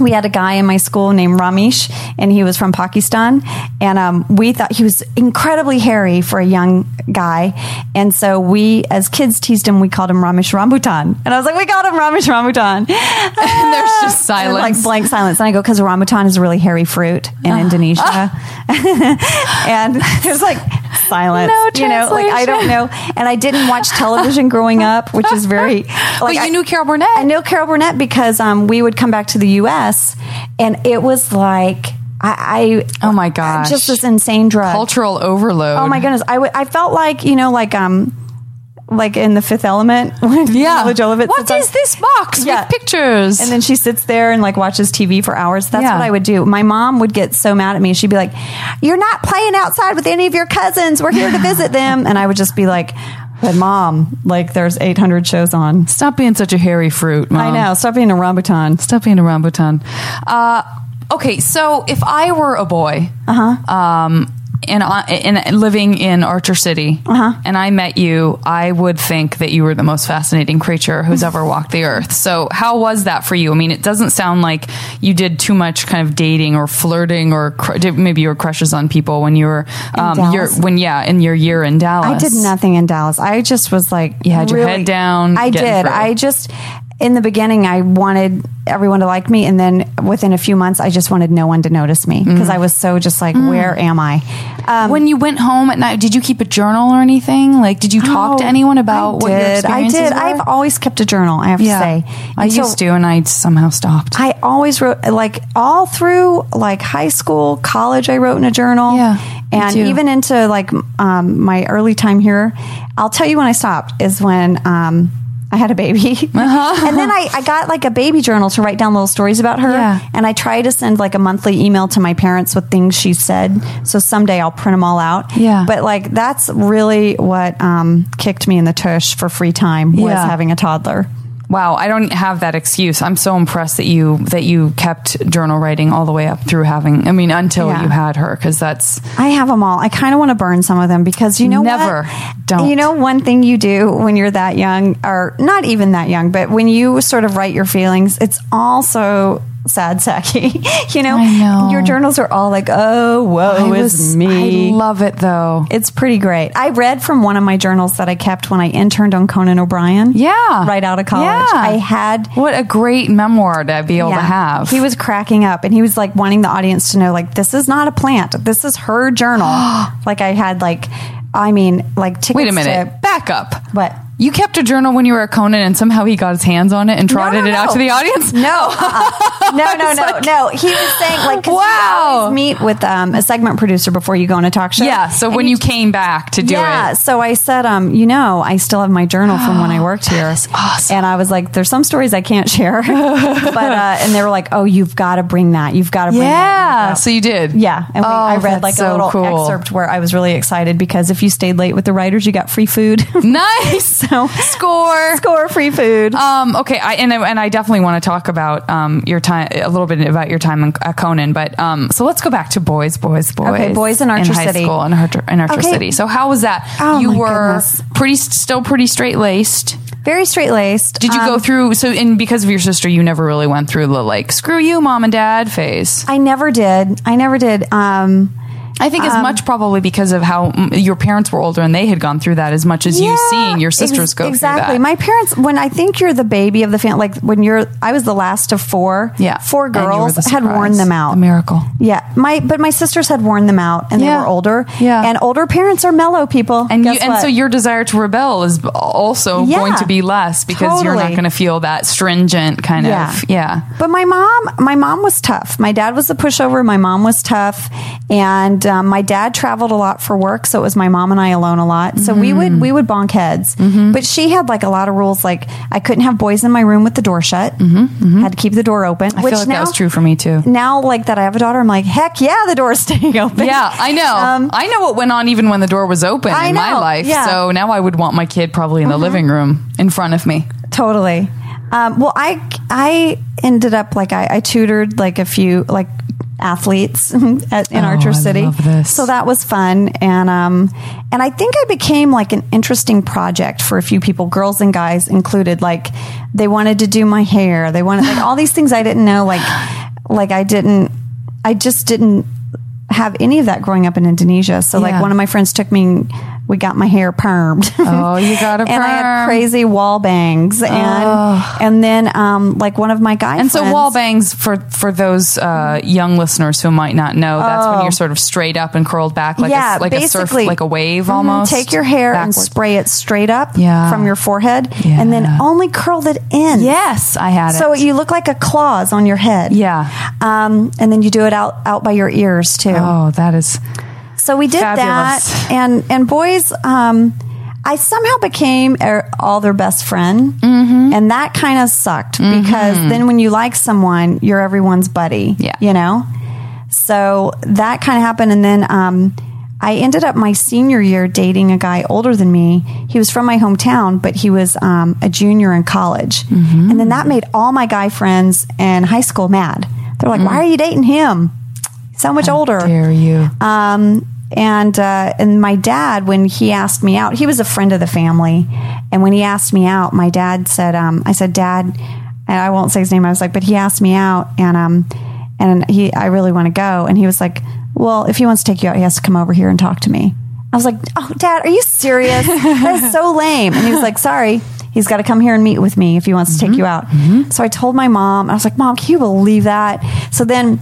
we had a guy in my school named Ramesh, and he was from Pakistan, and um, we thought he was incredibly hairy for a young guy, and so we as kids teased him. We called him Ramesh Rambutan, and I was like, we called him Ramesh Rambutan, [laughs] and there's just silence. like blank silence. And I go, because rambutan is a really hairy fruit in Indonesia. [laughs] and there's like silence. No you know, like I don't know. And I didn't watch television growing up, which is very. [laughs] Like, but you I- knew Carol Burnett. I knew Carol Burnett because um, we would come back to the U.S. and it was like I. I Oh my gosh. Just this insane drug. Cultural overload. Oh my goodness! I, w- I felt like you know like um like in the Fifth Element [laughs] Yeah. Jovovich on- this box Yeah. with pictures? and then she sits there and like watches TV for hours. That's Yeah. what I would do. My mom would get so mad at me. She'd be like, "You're not playing outside with any of your cousins. We're here to visit them." And I would just be like, "But mom, like there's 800 shows on." Stop being such a hairy fruit, Mom. I know. Stop being a rambutan. Stop being a rambutan. Uh, okay, so if I were a boy, uh-huh. um, and, and living in Archer City, uh-huh. and I met you, I would think that you were the most fascinating creature who's ever walked the earth. So, how was that for you? I mean, it doesn't sound like you did too much kind of dating or flirting, or cr- maybe your crushes on people when you were, um, your, when yeah, in your year in Dallas. I did nothing in Dallas. I just was like, You had your head down, I did. through. I just, in the beginning, I wanted everyone to like me, and then within a few months, I just wanted no one to notice me Mm. because I was so just like, where am I? Um, when you went home at night, did you keep a journal or anything? Like, did you talk to Oh, anyone about I what your did. I did. were? I've always kept a journal. I have to say, I so used to, and I somehow stopped. I always wrote like all through like high school, college. I wrote in a journal. Yeah, and even into like um, my early time here. I'll tell you when I stopped is when. Um, I had a baby. [laughs] Uh-huh. and then I, I got like a baby journal to write down little stories about her. Yeah. And I try to send like a monthly email to my parents with things she said. So someday I'll print them all out. Yeah. But like that's really what um, kicked me in the tush for free time was Yeah. having a toddler. Wow, I don't have that excuse. I'm so impressed that you that you kept journal writing all the way up through having. I mean, until Yeah. you had her, because that's I have them all. I kind of want to burn some of them because you know Never. what? Don't. You know one thing you do when you're that young, or not even that young, but when you sort of write your feelings, it's also sad sacky. [laughs] you know, know. your journals are all like, oh, whoa, I is was- me. I love it though. it's pretty great. I read from one of my journals that I kept when I interned on Conan O'Brien. Yeah. Right out of college. Yeah. I had What a great memoir to be able to have. he was cracking up and he was like wanting the audience to know like this is not a plant. This is her journal. [gasps] like I had like I mean like tickets Wait a minute. to Back up. what? You kept a journal when you were at Conan, and somehow he got his hands on it and trotted no, it out no. to the audience. No, uh-uh. [laughs] no, no, no, no. He was saying like, Wow. always meet with um, a segment producer before you go on a talk show. Yeah. So And when he you came back to do yeah, it, yeah. so I said, um, you know, I still have my journal from when I [gasps] worked here. awesome. And I was like, there's some stories I can't share, [laughs] but uh, and they were like, oh, you've got to bring that. You've got to bring that. yeah. So you did. Yeah, and we, Oh, I read like so a little cool. excerpt where I was really excited because if you stayed late with the writers, you got free food. [laughs] Nice. So [laughs] Score. score free food. Um, okay, I, and I- and I definitely want to talk about um, your time a little bit about your time in, at Conan, but um, so let's go back to boys, boys, boys. Okay, boys in Archer high City. school in Archer, in Archer Okay. City. So how was that? Oh, you were goodness. pretty still pretty straight laced. Very straight laced. Did you go through so and because of your sister, you never really went through the like screw you, mom and dad phase. I never did. I never did. Um, I think as much um, probably because of how your parents were older and they had gone through that as much as you seeing your sisters ex- go exactly. through that. Exactly. My parents, when I think you're the baby of the family, like when you're, I was the last of four. yeah, four And you were girls had worn them out. A miracle. Yeah, my but my sisters had worn them out, and they were older. Yeah. and older parents are mellow people. And Guess you, and what? so your desire to rebel is also Yeah, going to be less because you're not going to feel that stringent kind Yeah. of yeah. But my mom, my mom was tough. My dad was the pushover. My mom was tough, and um, my dad traveled a lot for work, so it was my mom and I alone a lot. So we Mm-hmm. would we would bonk heads. But she had like a lot of rules, like I couldn't have boys in my room with the door shut. Mm-hmm, Had to keep the door open. I which feel like now, that was true for me too. Now, like that, I have a daughter. I'm like, heck yeah, the door's [laughs] staying open. Yeah, I know. Um, I know what went on even when the door was open I in my life. yeah. So now I would want my kid probably in the living room in front of me. totally. Um, well, I I ended up like I, I tutored like a few like athletes [laughs] at, in Oh, Archer City. So that was fun, and um, and I think I became like an interesting project for a few people, girls and guys included. Like they wanted to do my hair, they wanted like all these things I didn't know. Like like I didn't, I just didn't have any of that growing up in Indonesia. So like Yeah. one of my friends took me. We got my hair permed. Oh, you got [laughs] a and I had crazy wall bangs, and and then um, like one of my guys. And so wall bangs for for those uh, young listeners who might not know, that's when you're sort of straight up and curled back like Oh. yeah, a, like a surf like a wave Mhm. almost. Take your hair and spray it straight up Yeah. from your forehead, and then only curl it in. Yes, I had So it. you look like a claws on your head. Yeah. Um, and then you do it out out by your ears too. Oh, that is So we did Fabulous. that, and and boys, um, I somehow became er, all their best friend, Mm-hmm. and that kind of sucked because then when you like someone, you're everyone's buddy. Yeah. you know. So that kind of happened, and then um, I ended up my senior year dating a guy older than me. He was from my hometown, but he was um, a junior in college, Mm-hmm. and then that made all my guy friends in high school mad. They're like, "Why are you dating him? So much older." dare you. Um, and uh, and my dad, when he asked me out, he was a friend of the family, and when he asked me out, my dad said, um, "I said, Dad, and I won't say his name. I was like, but he asked me out, and um, and he, I really want to go, and he was like, well, if he wants to take you out, he has to come over here and talk to me. I was like, oh, Dad, are you serious? that is so [laughs] lame. And he was like, sorry. He's got to come here and meet with me if he wants to take you out. So I told my mom, I was like, Mom, can you believe that? So then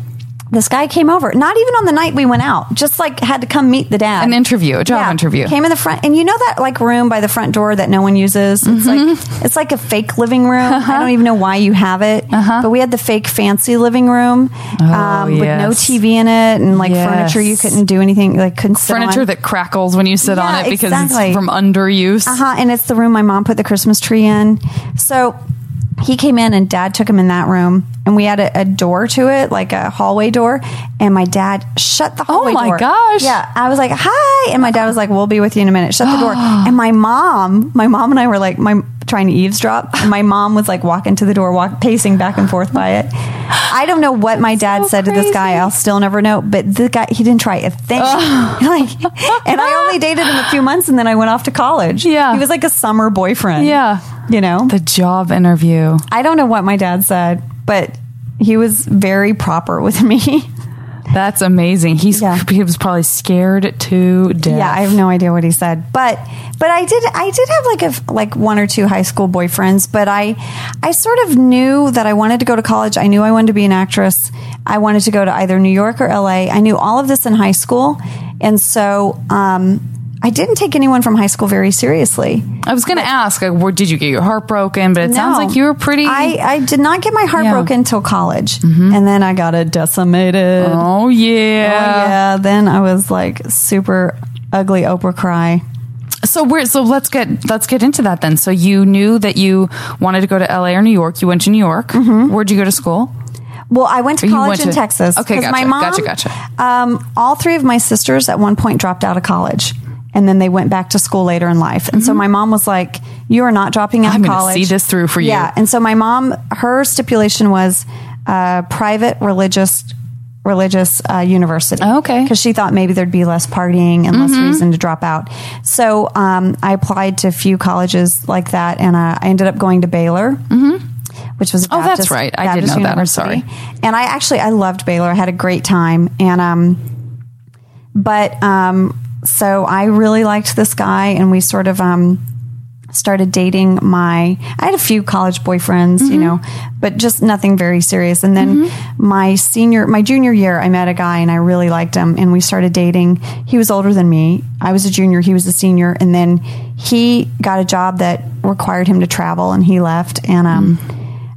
this guy came over, not even on the night we went out, just like had to come meet the dad. An interview, a job interview. Came in the front, and you know that like room by the front door that no one uses. It's Mm-hmm. like it's like a fake living room. Uh-huh. I don't even know why you have it, but we had the fake fancy living room um, with no Oh. TV in it and like Yes. furniture you couldn't do anything like couldn't sit Furniture that crackles when you sit on it because exactly. it's from underuse. Uh huh. And it's the room my mom put the Christmas tree in. So he came in and dad took him in that room and we had a, a door to it, like a hallway door. And my dad shut the oh hallway door. Oh my door. gosh. Yeah. I was like, hi. And my dad was like, we'll be with you in a minute. Shut the door. [gasps] and my mom, my mom and I were like, my trying to eavesdrop. And my mom was like walking to the door, walk, pacing back and forth by it. I don't know what my dad so said to this guy. I'll still never know. But the guy, he didn't try a thing. [laughs] like, and I only [laughs] dated him a few months and then I went off to college. Yeah. He was like a summer boyfriend. Yeah. You know? The job interview. I don't know what my dad said, but he was very proper with me. [laughs] That's amazing. He's Yeah. he was probably scared to death. Yeah, I have no idea what he said, but but I did I did have like a like one or two high school boyfriends, but I I sort of knew that I wanted to go to college. I knew I wanted to be an actress. I wanted to go to either New York or LA. I knew all of this in high school, and so um, I didn't take anyone from high school very seriously. I was going to ask, like, where did you get your heart broken? But it sounds like you were pretty. I, I did not get my heart Yeah. broken until college, and then I got it decimated. oh Oh, yeah. yeah. Then I was like super ugly Oprah cry. So where? So let's get let's get into that then. So you knew that you wanted to go to L.A. or New York. You went to New York. Where'd you go to school? Well, I went to college went in to- Texas. Okay, gotcha, my mom, gotcha, gotcha. Um, all three of my sisters at one point dropped out of college. And then they went back to school later in life. And so my mom was like, You are not dropping out Mm-hmm. I'm of college. see this through for you. Yeah. And so my mom, her stipulation was uh, private religious religious uh, university. Oh, okay. Mm-hmm. Because she thought maybe there'd be less partying and less reason to drop out. So um, I applied to a few colleges like that, and uh, I ended up going to Baylor. Which was a Oh, that's right. I didn't know that. I'm University. And I actually I loved Baylor. I had a great time, and um, but um, so I really liked this guy, and we sort of um started dating my I had a few college boyfriends, you know, but just nothing very serious. And then my senior my junior year I met a guy and I really liked him and we started dating. He was older than me. I was a junior, he was a senior, and then he got a job that required him to travel and he left and um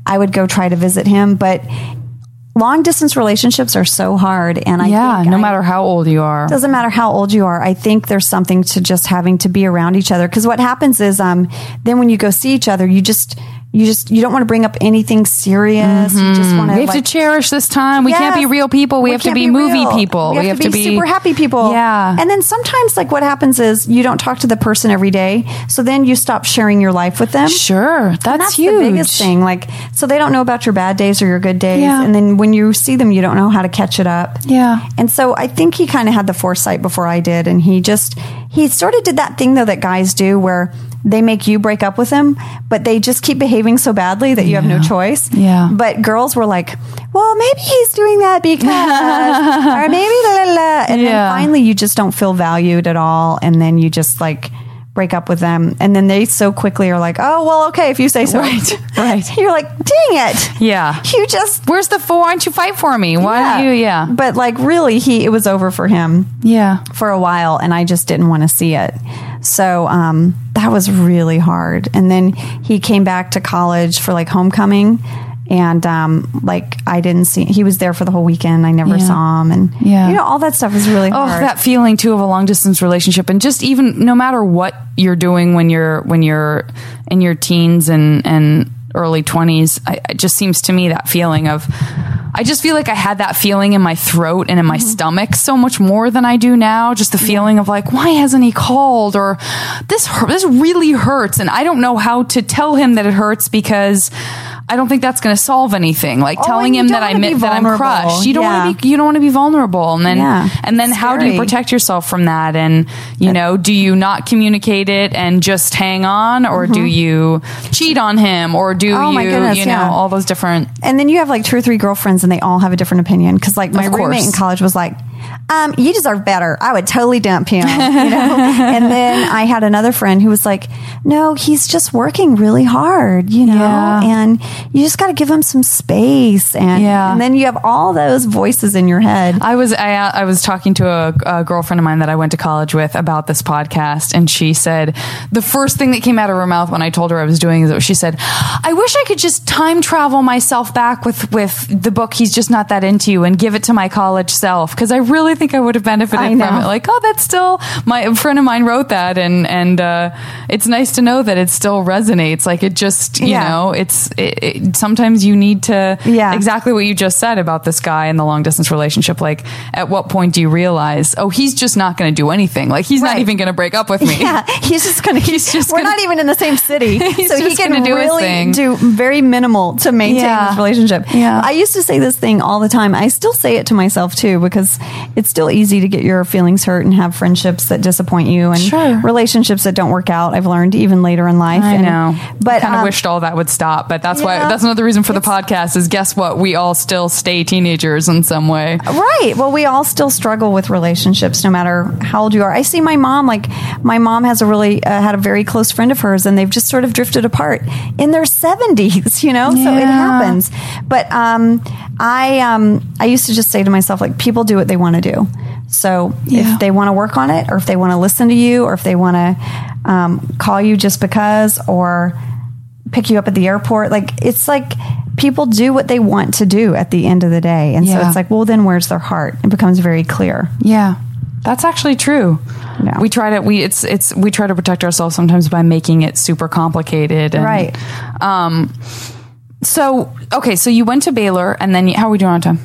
I would go try to visit him, but long distance relationships are so hard and I yeah, think no I- matter how old you are. doesn't matter how old you are. I think there's something to just having to be around each other. Because what happens is, um, then when you go see each other, you just, you just, you don't want to bring up anything serious. You just mm-hmm. want to. We have like, to cherish this time. We can't be real people. We, have to can't be, movie people. We have, to, be super happy people. Yeah. And then sometimes, like, what happens is you don't talk to the person every day, so then you stop sharing your life with them. Sure, that's, And that's huge. the biggest thing. Like, so they don't know about your bad days or your good days, Yeah. and then when you see them, you don't know how to catch it up. Yeah. And so I think he kind of had the foresight before I did, and he just he sort of did that thing though that guys do where they make you break up with them, but they just keep behaving so badly that you have no choice. Yeah. But girls were like, well, maybe he's doing that because, [laughs] or maybe la la la, and Yeah. then finally you just don't feel valued at all, and then you just like break up with them, and then they so quickly are like, oh well, okay, if you say so. Right, [laughs] right. You're like, dang it. Yeah. You just Where's the four? Why don't you fight for me? Why don't you? Yeah. But like really he it was over for him Yeah. for a while and I just didn't want to see it. So um that was really hard. And then he came back to college for like homecoming and um like I didn't see he was there for the whole weekend. I never Yeah. saw him and Yeah. you know all that stuff is really Oh, hard. that feeling too of a long distance relationship, and just even no matter what you're doing when you're when you're in your teens and and early twenties, it just seems to me that feeling of. I just feel like I had that feeling in my throat and in my stomach so much more than I do now. Just the feeling of like, why hasn't he called? Or this hurt, this really hurts, and I don't know how to tell him that it hurts because I don't think that's going to solve anything. Like Oh, telling him that I wanna be mi- that I'm crushed. You don't Yeah. want to be you don't want to be vulnerable, and then Yeah. and then how do you protect yourself from that? And you know, do you not communicate it and just hang on, or do you cheat on him, or do Mm-hmm. Oh, you goodness, you know yeah. all those different? and then you have like two or three girlfriends and they all have a different opinion because like my roommate in college was like um, you deserve better i would totally dump him you know [laughs] and then i had another friend who was like no he's just working really hard you know Yeah. and you just got to give him some space and, Yeah. and then you have all those voices in your head I was I, I was talking to a, a girlfriend of mine that I went to college with about this podcast, and she said the first thing that came out of her mouth when I told her I was doing is she said, "I wish I could just time travel myself back with with the book. He's just not that into you, and give it to my college self because I really think I would have benefited from it. Like, oh, that's still my a friend of mine wrote that, and and uh, it's nice to know that it still resonates. Like it just you Yeah. know, it's it, it, sometimes you need to Yeah. exactly what you just said about this guy in the long distance relationship. Like, at what point do you realize, oh, he's just not going to do anything? Like, he's not even going to break up with me. [laughs] Yeah, he's just gonna. [laughs] He's just we're gonna- not even in the same city, [laughs] so he can do really thing. do very minimal to maintain Yeah. this relationship. Yeah. I used to say this thing all the time. I still say it to myself too because it's still easy to get your feelings hurt and have friendships that disappoint you and Sure. relationships that don't work out. I've learned even later in life. I And- know. but I kind of um, wished all that would stop, but that's why that's another reason for the podcast is guess what? We all still stay teenagers in some way. Right. Well, we all still struggle with relationships, no matter how old you are. I see my mom. Like my mom has a really uh, had a very close friend of hers, and they've just sort of drifted apart in their [laughs] seventies. You know, so it happens. But um, I um, I used to just say to myself, like, people do what they want to do. So Yeah. if they want to work on it, or if they want to listen to you, or if they want to um, call you just because, or pick you up at the airport. Like it's like people do what they want to do at the end of the day. And so it's like, well, then where's their heart? It becomes very clear. Yeah. That's actually true. Yeah. We try to we it's it's we try to protect ourselves sometimes by making it super complicated. And, Right. Um. So okay, so you went to Baylor, and then you, how are we doing on time?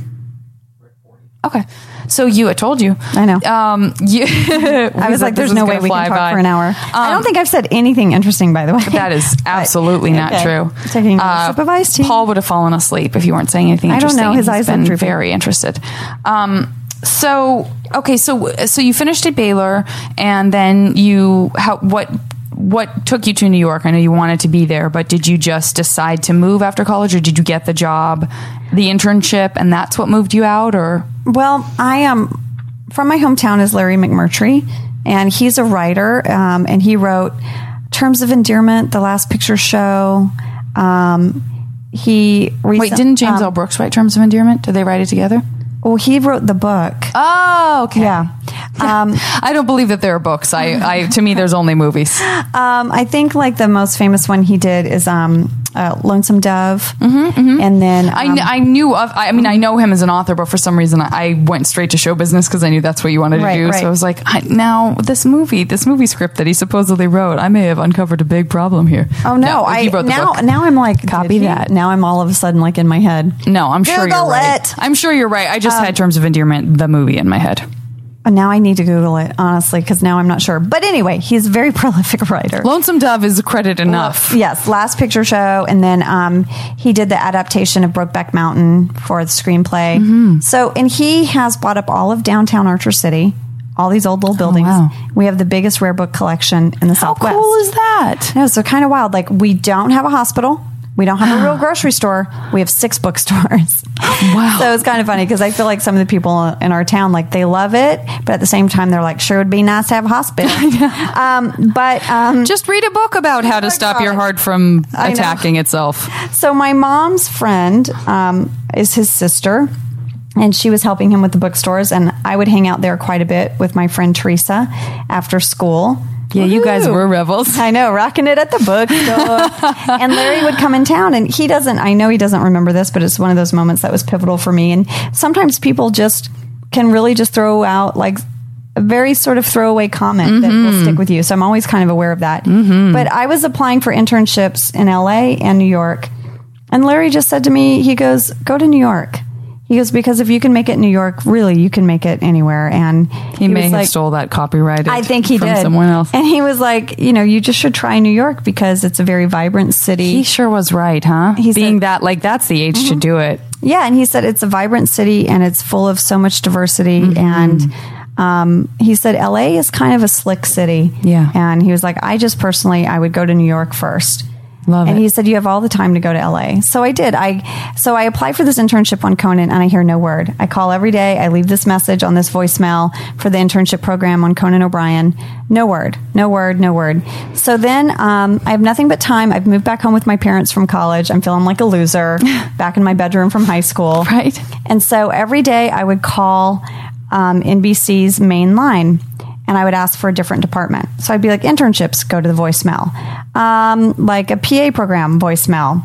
Okay. So you, I told you. I know. Um. You, [laughs] I was like, there's no way we can talk for an hour. I don't think I've said anything interesting, by the way. Um, That is [laughs] absolutely not Okay. true. Taking another sip of iced tea. Paul would have fallen asleep if you weren't saying anything. I don't interesting. know. His He's eyes been very interested. Um, so okay, so so you finished at Baylor, and then you how what what took you to New York? I know you wanted to be there, but did you just decide to move after college, or did you get the job, the internship, and that's what moved you out, or Well, I am from my hometown is Larry McMurtry, and he's a writer, um, and he wrote Terms of Endearment, The Last Picture Show. Um, he wait? Didn't James um, L. Brooks write Terms of Endearment? Did they write it together? Well, he wrote the book. Oh, okay. [laughs] yeah. Um, I don't believe that there are books. I, I to me, there's only movies. [laughs] Um, I think like the most famous one he did is um, uh, Lonesome Dove, and then I, um, kn- I knew of, I mean, I know him as an author, but for some reason I I went straight to show business because I knew that's what you wanted to Right, do. right. So I was like, I, now this movie, this movie script that he supposedly wrote, I may have uncovered a big problem here. oh no, I he wrote the now book. now I'm like Copy that. Now I'm all of a sudden like in my head. No, I'm sure you're Google right. it. I'm sure you're right. I just had Terms of Endearment, the movie, in my head. And now I need to Google it honestly because now I'm not sure. But anyway, he's a very [laughs] prolific writer. Lonesome Dove is credit enough. Yes, Last Picture Show, and then um, he did the adaptation of Brokeback Mountain for the screenplay. Mm-hmm. So, and he has bought up all of downtown Archer City, all these old little buildings. wow. We have the biggest rare book collection in the How Southwest. How cool is that? No, so kind of wild. Like we don't have a hospital. We don't have a real [gasps] grocery store. We have six bookstores. Wow. [laughs] So it's kind of funny because I feel like some of the people in our town, like they love it, but at the same time, they're like, sure would be nice to have a hospital. [laughs] um, but um, Just read a book about how to stop your heart from attacking itself. so my mom's friend um, is his sister. And she was helping him with the bookstores, and I would hang out there quite a bit with my friend Teresa after school. Yeah, you guys were rebels. I know, rocking it at the bookstore. [laughs] and Larry would come in town, and he doesn't. I know he doesn't remember this, but it's one of those moments that was pivotal for me. And sometimes people just can really just throw out like a very sort of throwaway comment that will mm-hmm. stick with you. So I'm always kind of aware of that. Mm-hmm. But I was applying for internships in LA and New York, and Larry just said to me, he goes, "Go to New York." He goes because if you can make it in New York, really you can make it anywhere. And He, may have like- stole that copyright. I think he from did. someone else. And he was like, you know, you just should try New York because it's a very vibrant city. He sure was right, huh? He's Being said- that like that's the age Mm-hmm. to do it. yeah, and he said it's a vibrant city and it's full of so much diversity. Mm-hmm. And um, he said LA is kind of a slick city. Yeah. And he was like, I just personally, I would go to New York first. Love it. and it. he said you have all the time to go to LA. So I did. I so I applied for this internship on Conan and I hear no word. I call every day. I leave this message on this voicemail for the internship program on Conan O'Brien. No word. No word. No word. So then um, I have nothing but time. I've moved back home with my parents from college. I'm feeling like a loser [laughs] back in my bedroom from high school. Right. And so every day I would call um, NBC's main line and I would ask for a different department. So I'd be like, internships, go to the voicemail. Um, like a PA program, voicemail.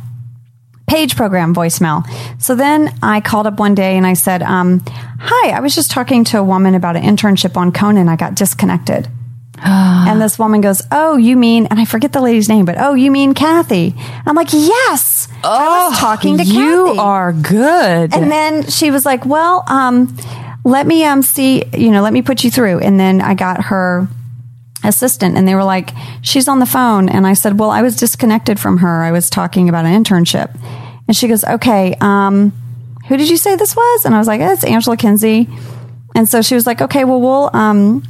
Page program, voicemail. So then I called up one day and I said, um, Hi, I was just talking to a woman about an internship on Conan. I got disconnected. [gasps] and this woman goes, Oh, you mean, and I forget the lady's name, but oh, you mean Kathy? I'm like, Yes. I was talking to you Kathy. are good. And then she was like, "Well, um, let me um see, you know, let me put you through." And then I got her assistant, and they were like, "She's on the phone." And I said, "Well, I was disconnected from her. I was talking about an internship." And she goes, "Okay, um, who did you say this was?" And I was like, "It's Angela Kinsey." And so she was like, okay, well, we'll, um,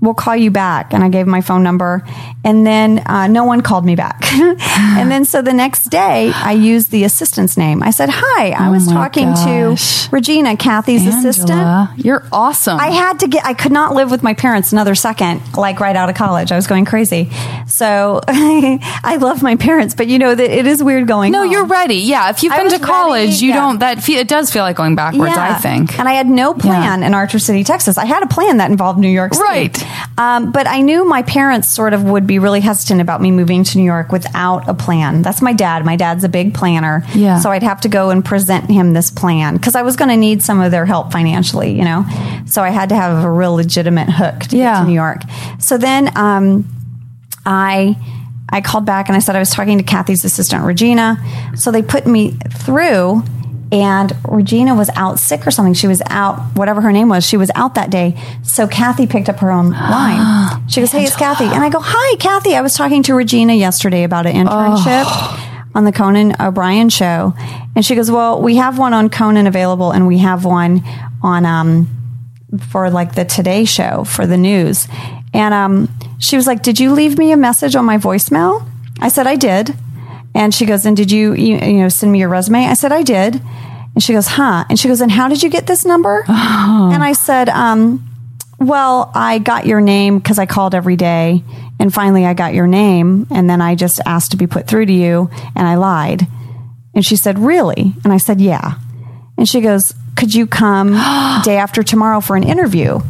we'll call you back. And I gave my phone number. And then uh, no one called me back. [laughs] and then so the next day, I used the assistant's name. I said, Hi, I Oh was talking gosh. to Regina, Kathy's assistant. You're awesome. I had to get, I could not live with my parents another second, like right out of college. I was going crazy. So [laughs] I love my parents, but you know that it is weird going no, home. you're ready. Yeah, if you've I been to college, ready, you yeah. don't. That fe- it does feel like going backwards. I think. And I had no plan in Archer City, Texas. I had a plan that involved New York City. Right. Um, but I knew my parents sort of would be really hesitant about me moving to New York without a plan. That's my dad. My dad's a big planner. Yeah. So I'd have to go and present him this plan because I was going to need some of their help financially, you know? So I had to have a real legitimate hook to get to New York. So then, um, I I called back and I said I was talking to Kathy's assistant Regina. So they put me through and Regina was out sick or something. She was out, whatever her name was, she was out that day. So Kathy picked up her own [gasps] line. She goes, Hey, it's Kathy. And I go, Hi, Kathy. I was talking to Regina yesterday about an internship [gasps] on the Conan O'Brien show. And she goes, Well, we have one on Conan available and we have one on um for like the Today Show for the news. And um, she was like, "Did you leave me a message on my voicemail?" I said, "I did." And she goes, "And did you you, you know send me your resume?" I said, "I did." And she goes, "Huh?" And she goes, "And how did you get this number?" [laughs] And I said, um, "Well, I got your name because I called every day, and finally I got your name, and then I just asked to be put through to you, and I lied." And she said, "Really?" And I said, "Yeah." And she goes, Could you come [gasps] day after tomorrow for an interview?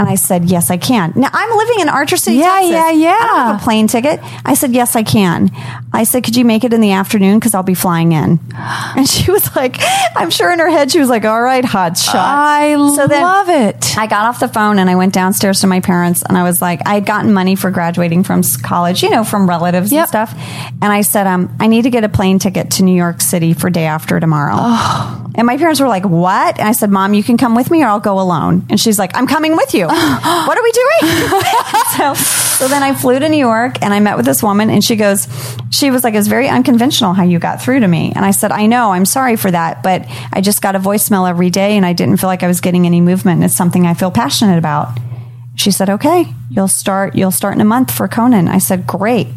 And I said, Yes, I can. Now I'm living in Archer City, Yeah, Texas. yeah, yeah. I don't have a plane ticket. I said, Yes, I can. I said, Could you make it in the afternoon? Because I'll be flying in. [gasps] And she was like, I'm sure in her head, she was like, All right, hot shot. I love it. I got off the phone and I went downstairs to my parents and I was like, I had gotten money for graduating from college, you know, from relatives Yep. and stuff. And I said, um, I need to get a plane ticket to New York City for day after tomorrow. And my parents were like, What? And I said, Mom, you can come with me or I'll go alone. And she's like, I'm coming with you. [gasps] what are we doing? [laughs] so, so then I flew to New York and I met with this woman and she goes, She was like, It's very unconventional how you got through to me. And I said, I know, I'm sorry for that, but I just got a voicemail every day and I didn't feel like I was getting any movement. It's something I feel passionate about. She said, Okay, you'll start you'll start in a month for Conan. I said, Great.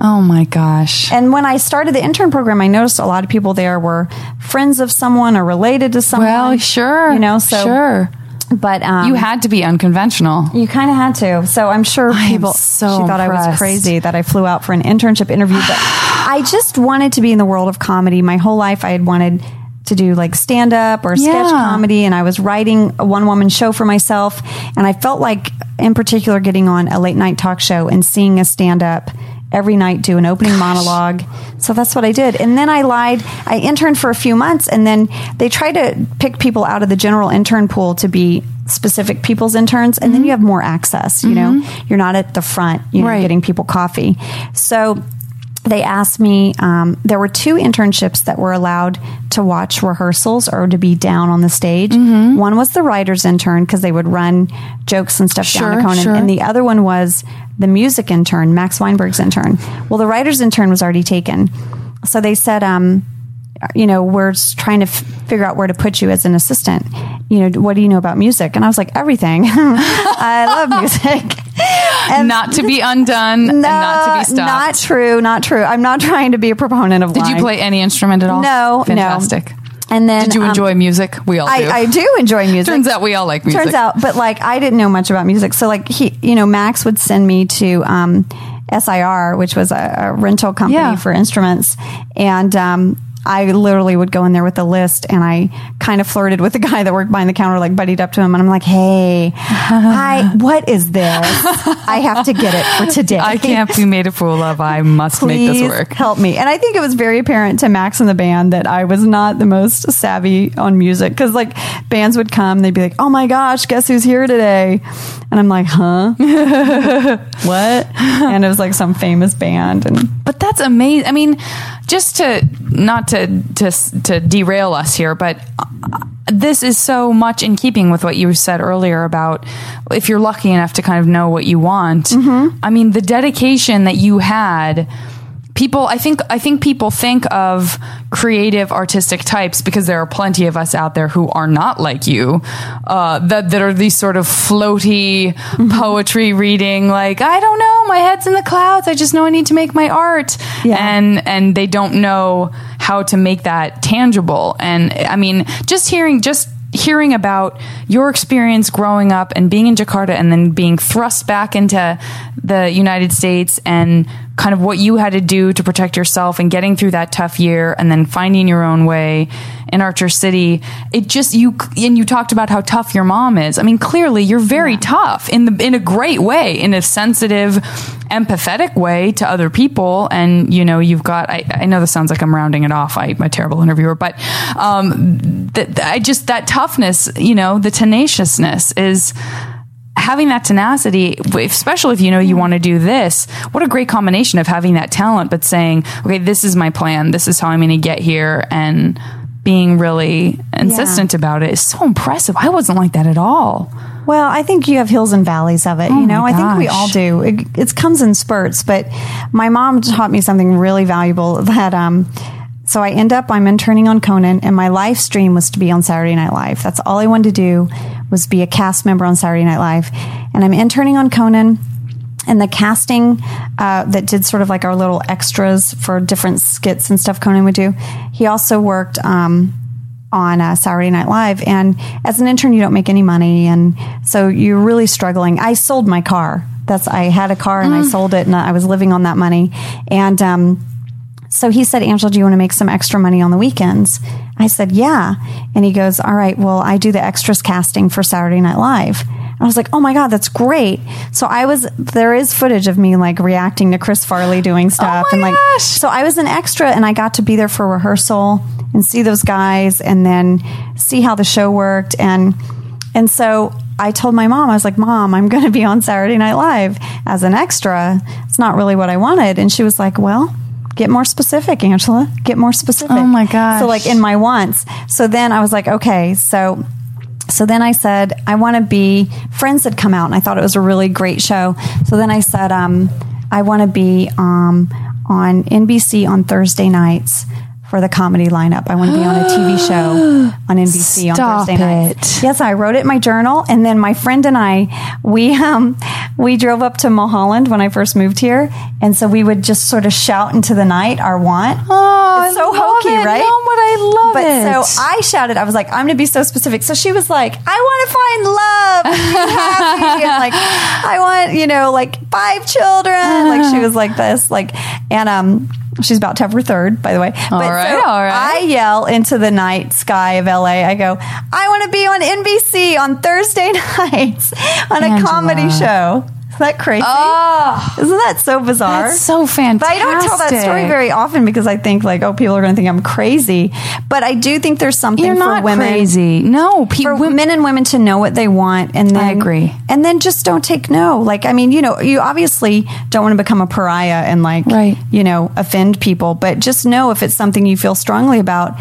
Oh my gosh. And when I started the intern program, I noticed a lot of people there were friends of someone or related to someone. Well, sure. You know, so sure. But um, You had to be unconventional. you kind of had to. So I'm sure people. so she thought I was crazy that I flew out for an internship interview, but [gasps] I just wanted to be in the world of comedy. My whole life, I had wanted to do like stand up or sketch Yeah. comedy, and I was writing a one woman show for myself. And I felt like, in particular, getting on a late night talk show and seeing a stand up every night do an opening monologue. So that's what I did. And then I lied. I interned for a few months and then they try to pick people out of the general intern pool to be specific people's interns and then mm-hmm. you have more access, you know. Mm-hmm. You're not at the front, you know, Right. getting people coffee. So they asked me um, there were two internships that were allowed to watch rehearsals or to be down on the stage Mm-hmm. one was the writer's intern because they would run jokes and stuff down to conan sure. and the other one was the music intern max weinberg's intern well the writer's intern was already taken so they said um, you know we're trying to f- figure out where to put you as an assistant you know what do you know about music and i was like everything [laughs] i love music [laughs] and Not to be undone and not to be stopped. not true. Not true. I'm not [laughs] trying to be a proponent of. Did you play any instrument at all? No, no. Fantastic. And then Did you um, enjoy music? We all do. I, I do enjoy music. Turns out we all like music. Turns out, but like I didn't know much about music, so like he, you know, Max would send me to um, SIR, which was a, a rental company Yeah. for instruments, and um, I literally would go in there with a list, and I kind of flirted with the [laughs] guy that worked behind the counter, like buddied up to him, and I'm like, "Hey, [laughs] hi, what is this? I have to get it for today. I can't be made a fool of. I must make this work. help me. And I think it was very apparent to Max and the band that I was not the most savvy on music because like bands would come, they'd be like, "Oh my gosh, guess who's here today?" And I'm like, "Huh? [laughs] what?" And it was like some famous band, and But that's amazing. I mean, just to not to to to derail us here, but uh, this is so much in keeping with what you said earlier about if you're lucky enough to kind of know what you want. I mean, the dedication that you had people i think i think people think of creative artistic types because there are plenty of us out there who are not like you uh, that, that are these sort of floaty Mm-hmm. poetry reading like i don't know my head's in the clouds i just know i need to make my art Yeah. and and they don't know how to make that tangible and i mean just hearing just hearing about your experience growing up and being in Jakarta and then being thrust back into the United States and kind of what you had to do to protect yourself and getting through that tough year and then finding your own way in Archer City it just you and you talked about how tough your mom is. I mean clearly you're very tough in the in a great way in a sensitive empathetic way to other people. And you know you've got I, I know this sounds like I'm rounding it off. I, I'm a terrible interviewer but um I just that toughness you know the tenaciousness is having that tenacity especially if you know you want to do this what a great combination of having that talent but saying okay this is my plan. This is how I'm going to get here. And being really insistent about it is so impressive I wasn't like that at all Well, I think you have hills and valleys of it. you know, I think we all do. It, it comes in spurts, but my mom taught me something really valuable [laughs] that, um, so I end up, I'm interning on Conan and my live stream was to be on Saturday Night Live. That's all I wanted to do was be a cast member on Saturday Night Live. And I'm interning on Conan and the casting uh, that did sort of like our little extras for different skits and stuff Conan would do. He also worked um, on uh, Saturday Night Live, and as an intern, you don't make any money, and so you're really struggling. I sold my car. That's I had a car and I sold it, and I was living on that money, and. Um, so he said, Angela, do you want to make some extra money on the weekends? I said, yeah. And he goes, all right, well, I do the extras casting for Saturday Night Live. I was like, oh my God, that's great. So I was, there is footage of me like reacting to Chris Farley doing oh stuff. my and like, gosh. so I was an extra and I got to be there for rehearsal and see those guys and then see how the show worked. And, and so I told my mom, I was like, Mom, I'm going to be on Saturday Night Live as an extra. It's not really what I wanted. And she was like, Well, get more specific, Angela. Get more specific. Oh, my gosh. So, like in my wants. So then I was like, Okay, so. So then I said, I want to be. Friends had come out, and I thought it was a really great show. So then I said, um, I want to be um, on NBC on Thursday nights for the comedy lineup. I want to be on a TV show [gasps] on NBC Stop on Thursday nights. it. Yes, I wrote it in my journal, and then my friend and I, we um, we drove up to Mulholland when I first moved here, and so we would just sort of shout into the night our want. Oh, it's so hokey, it. right? No, but I love but it. so I shouted, I was like, I'm going to be so specific. So she was like, I want to find love, and be happy, and like I want, you know, like five children. Like she [laughs] was like this, like, and um. She's about to have her third, by the way. But right, so all right. I yell into the night sky of LA. I go, I want to be on NBC on Thursday [laughs] nights on a comedy show. Is that crazy? Oh, Isn't that so bizarre? that's so fantastic. But I don't tell that story very often because I think like, oh, people are going to think I'm crazy. But I do think there's something You're for not women. crazy. No, pe- For men and women to know what they want, and then I agree. and then just don't take no. Like, I mean, you know, you obviously don't want to become a pariah and like, Right. you know, offend people, but just know if it's something you feel strongly about,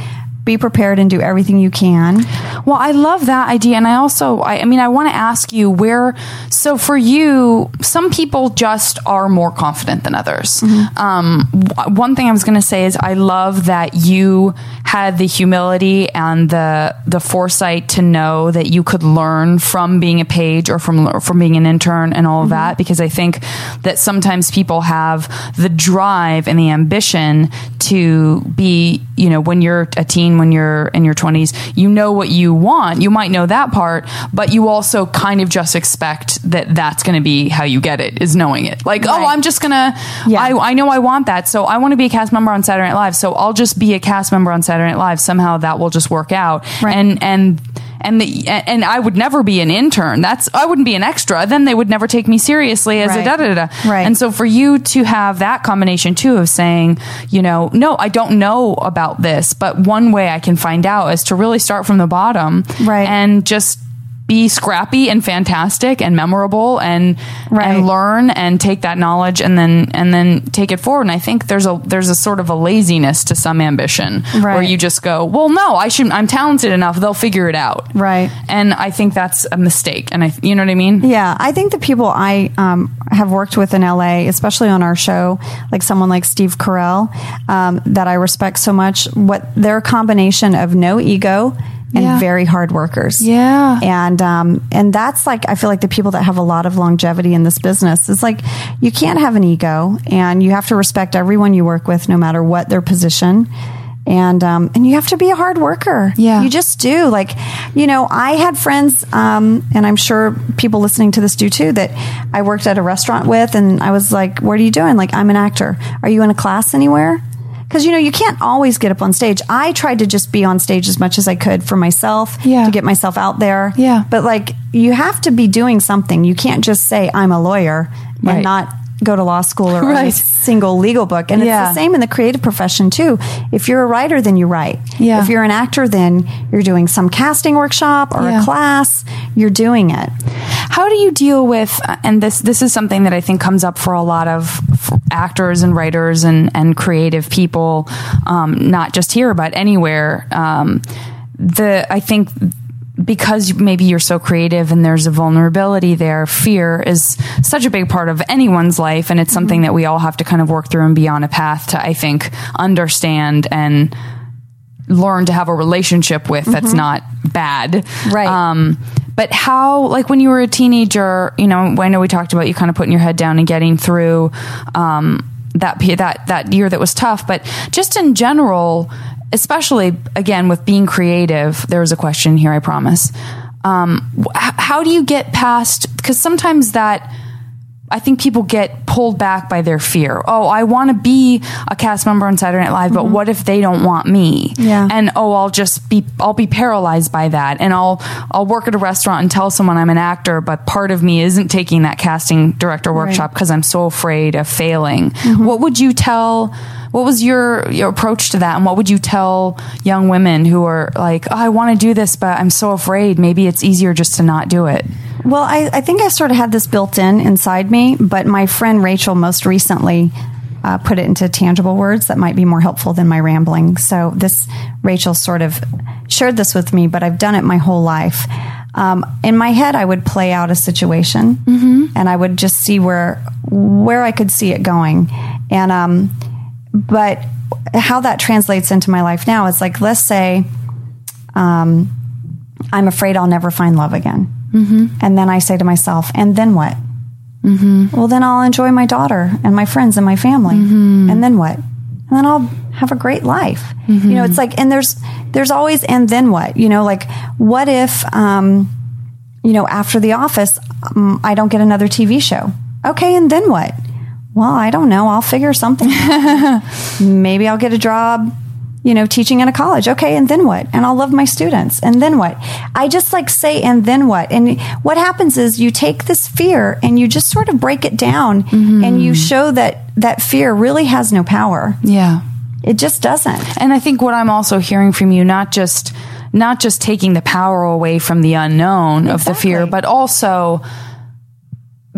be prepared and do everything you can. Well, I love that idea. And I also, I, I mean, I want to ask you where, so for you, some people just are more confident than others. Um, w- one thing I was going to say is I love that you had the humility and the, the foresight to know that you could learn from being a page or from, or from being an intern and all of that, because I think that sometimes people have the drive and the ambition to be, you know, when you're a teen, when you're in your 20s, you know what you want. You might know that part, but you also kind of just expect that that's going to be how you get it, is knowing it. Like, oh, I'm just going to, Yeah. I, I know I want that. So I want to be a cast member on Saturday Night Live. So I'll just be a cast member on Saturday Night Live. Somehow that will just work out. Right. And, and, and the and I would never be an intern. That's I wouldn't be an extra. Then they would never take me seriously as a Right. da da da. da. Right. And so for you to have that combination too of saying, you know, no, I don't know about this, but one way I can find out is to really start from the bottom, Right. And just be scrappy and fantastic and memorable and Right. and learn and take that knowledge and then and then take it forward. And I think there's a there's a sort of a laziness to some ambition where you just go, well, no, I should. I'm talented enough. They'll figure it out. Right. And I think that's a mistake. And I, you know what I mean? Yeah, I think the people I um, have worked with in LA, especially on our show, like someone like Steve Carell, um, that I respect so much, what their combination of no ego and Yeah. very hard workers. Yeah. And um, and that's like I feel like the people that have a lot of longevity in this business. It's like you can't have an ego, and you have to respect everyone you work with, no matter what their position. And um, and you have to be a hard worker. Yeah. you just do. Like, you know, I had friends, um, and I'm sure people listening to this do too. That I worked at a restaurant with, and I was like, "What are you doing?" Like, I'm an actor. Are you in a class anywhere? Because you know you can't always get up on stage. I tried to just be on stage as much as I could for myself Yeah. to get myself out there. Yeah. But like you have to be doing something. You can't just say I'm a lawyer Right. and not go to law school or Right. a single legal book. And Yeah. it's the same in the creative profession too. If you're a writer, then you write. Yeah. If you're an actor, then you're doing some casting workshop or Yeah. a class. You're doing it. How do you deal with and this this is something that I think comes up for a lot of actors and writers and and creative people um, not just here but anywhere um, the I think because maybe you're so creative and there's a vulnerability there fear is such a big part of anyone's life and it's something that we all have to kind of work through and be on a path to I think understand and learn to have a relationship with that's not bad. Right. Um, but how, like when you were a teenager, you know, I know we talked about you kind of putting your head down and getting through, um, that, that, that year that was tough, but just in general, especially again with being creative, there was a question here, I promise. Um, how do you get past, cause sometimes that, I think people get pulled back by their fear. Oh, I want to be a cast member on Saturday Night Live, but what if they don't want me? Yeah. And oh, I'll just be I'll be paralyzed by that, and I'll I'll work at a restaurant and tell someone I'm an actor, but part of me isn't taking that casting director workshop because I'm so afraid of failing. What would you tell? What was your your approach to that, and what would you tell young women who are like, oh, I want to do this, but I'm so afraid. Maybe it's easier just to not do it. Well, I, I think I sort of had this built in inside me, but my friend Rachel most recently uh, put it into tangible words that might be more helpful than my rambling. So this Rachel sort of shared this with me, but I've done it my whole life. Um, in my head, I would play out a situation, and I would just see where where I could see it going, and um, but how that translates into my life now is like let's say um, I'm afraid I'll never find love again. Mm-hmm. And then I say to myself, and then what? Mm-hmm. Well, then I'll enjoy my daughter and my friends and my family. And then what? And then I'll have a great life. You know, it's like, and there's, there's always, and then what? You know, like, what if, um, you know, after the office, um, I don't get another TV show? Okay, and then what? Well, I don't know. I'll figure something out. [laughs] Maybe I'll get a job, you know, teaching in a college. Okay, and then what? And I'll love my students. And then what? I just like say, and then what? And what happens is you take this fear and you just sort of break it down and you mm-hmm. show that that fear really has no power. Yeah. It just doesn't. And I think what I'm also hearing from you, not just not just taking the power away from the unknown of the fear, but also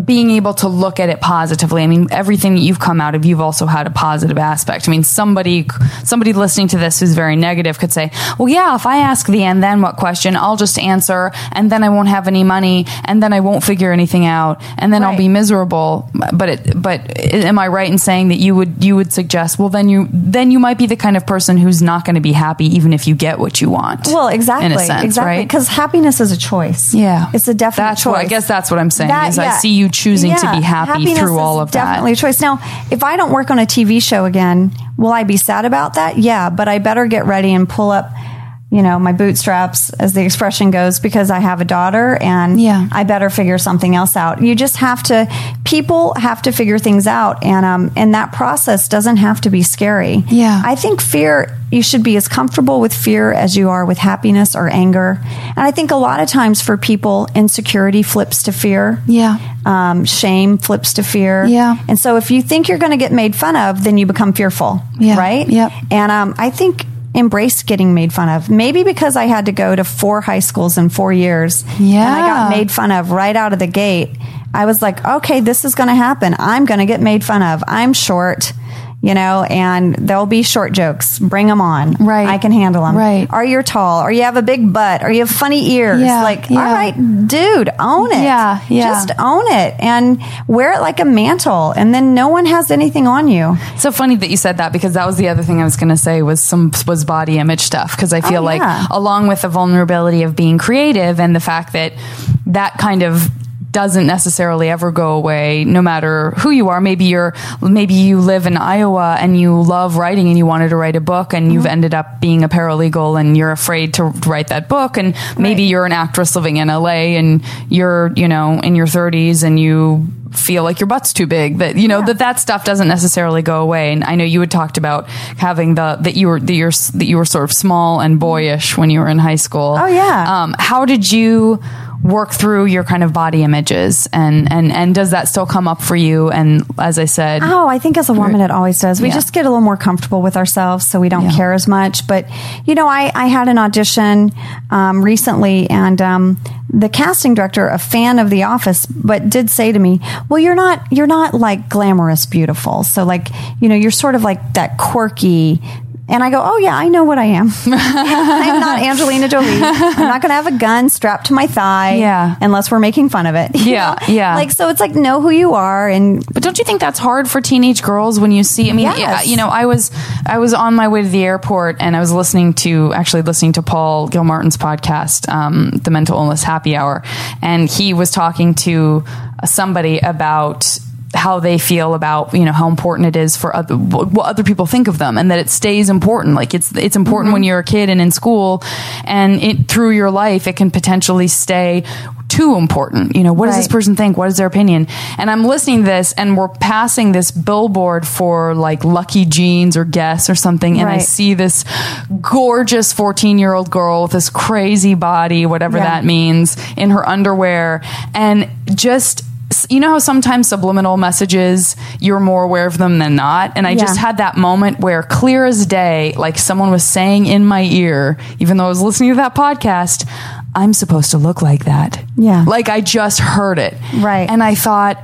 being able to look at it positively. I mean, everything that you've come out of, you've also had a positive aspect. I mean, somebody somebody listening to this who's very negative could say, "Well, yeah, if I ask the and then what question, I'll just answer, and then I won't have any money, and then I won't figure anything out, and then I'll be miserable." But it, but am I right in saying that you would you would suggest, well, then you then you might be the kind of person who's not going to be happy even if you get what you want. Well, exactly. in a sense, exactly. right? Because happiness is a choice. Yeah. It's a definite That's choice. what I guess that's what I'm saying That- is I see you choosing to be happy through all of that. Definitely a choice. Now, if I don't work on a TV show again, will I be sad about that? Yeah, but I better get ready and pull up, you know, my bootstraps, as the expression goes, because I have a daughter and Yeah. I better figure something else out. You just have to. People have to figure things out, and um, and that process doesn't have to be scary. Yeah. I think fear. You should be as comfortable with fear as you are with happiness or anger. And I think a lot of times for people, insecurity flips to fear Yeah. um, shame flips to fear. Yeah. And so if you think you're going to get made fun of, then you become fearful. Yeah. Right. Yep. And um, I think embraced getting made fun of. Maybe because I had to go to four high schools in four years. Yeah. And I got made fun of right out of the gate. I was like, okay, this is going to happen. I'm going to get made fun of. I'm short you know, and there'll be short jokes. Bring them on. Right. I can handle them. Right. Or you're tall, or you have a big butt, or you have funny ears. Yeah, Like, yeah. all right, dude, own it. Yeah, yeah. Just own it and wear it like a mantle, and then no one has anything on you. So funny that you said that because that was the other thing I was going to say was some was body image stuff because I feel Oh, like along with the vulnerability of being creative and the fact that that kind of doesn't necessarily ever go away no matter who you are. Maybe you're maybe you live in Iowa and you love writing and you wanted to write a book and you've ended up being a paralegal and you're afraid to write that book and maybe Right. you're an actress living in LA and you're you know in your 30s and you feel like your butt's too big that you know that that stuff doesn't necessarily go away. And I know you had talked about having the that you were that you're that you were sort of small and boyish when you were in high school. Oh, yeah. um, how did you work through your kind of body images and and and does that still come up for you and as I said Oh, I think as a woman, it always does. We Yeah. just get a little more comfortable with ourselves, so we don't Yeah. care as much. But you know, I, I had an audition um, recently, and um, the casting director, a fan of The Office, but did say to me, "Well, you're not you're not like glamorous beautiful. So like you know, you're sort of like that quirky." And I go, oh yeah, I know what I am. [laughs] I'm not Angelina Jolie. I'm not going to have a gun strapped to my thigh, Yeah. unless we're making fun of it. [laughs] Yeah, know? yeah. Like so, it's like know who you are, and But don't you think that's hard for teenage girls when you see? I mean, Yes. yeah, you know, I was I was on my way to the airport and I was listening to actually listening to Paul Gilmartin's podcast, um, the Mental Illness Happy Hour, and he was talking to somebody about how they feel about you know how important it is for other what other people think of them and that it stays important. Like it's it's important when mm-hmm. you're a kid and in school and it through your life it can potentially stay too important. You know what does this person think? What is their opinion? And i'm listening to this and we're passing this billboard for like lucky jeans or guess or something and i see this gorgeous 14 year old girl with this crazy body whatever Yeah. that means in her underwear and just you know how sometimes subliminal messages you're more aware of them than not and i Yeah. just had that moment where clear as day like someone was saying in my ear even though i was listening to that podcast i'm supposed to look like that Yeah. like i just heard it Right. and i thought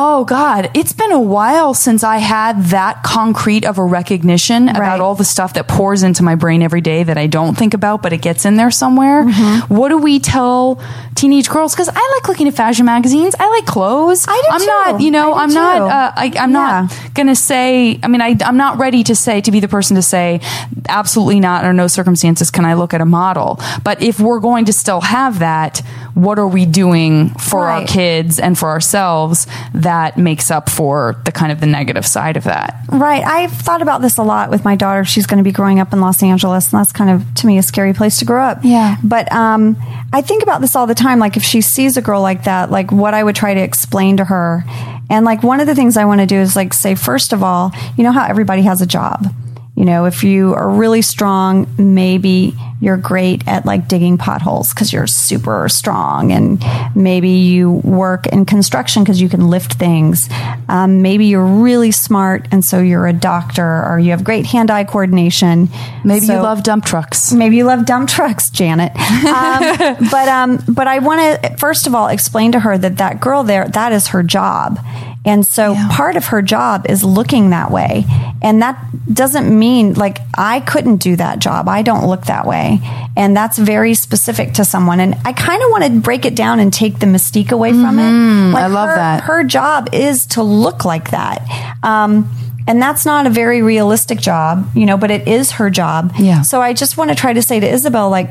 Oh God, it's been a while since I had that concrete of a recognition Right. about all the stuff that pours into my brain every day that I don't think about, but it gets in there somewhere. Mm-hmm. What do we tell teenage girls? Because I like looking at fashion magazines. I like clothes. I do I'm too. not, you know, I'm do not, uh, I, I'm not gonna say. I mean, I, I'm not ready to say to be the person to say absolutely not under no circumstances can I look at a model. But if we're going to still have that, what are we doing for our kids and for ourselves that makes up for the kind of the negative side of that? Right. I've thought about this a lot with my daughter. She's going to be growing up in Los Angeles, and that's kind of, to me, a scary place to grow up. Yeah. But um, I think about this all the time. Like, if she sees a girl like that, like what I would try to explain to her. And like, one of the things I want to do is like say, first of all, you know how everybody has a job. You know, if you are really strong, maybe you're great at like digging potholes because you're super strong. And maybe you work in construction because you can lift things. Um, maybe you're really smart and so you're a doctor or you have great hand eye coordination. Maybe you love dump trucks. Maybe you love dump trucks, Janet. Um, [laughs] but um, but I want to first of all explain to her that that girl there that is her job, and so Yeah. part of her job is looking that way, and that doesn't mean like I couldn't do that job. I don't look that way, and that's very specific to someone. And I kind of want to break it down and take the mystique away from it. Like I love her- that. Her job is to look like that. Um, and that's not a very realistic job, you know, but it is her job. Yeah. So I just want to try to say to Isabel, like,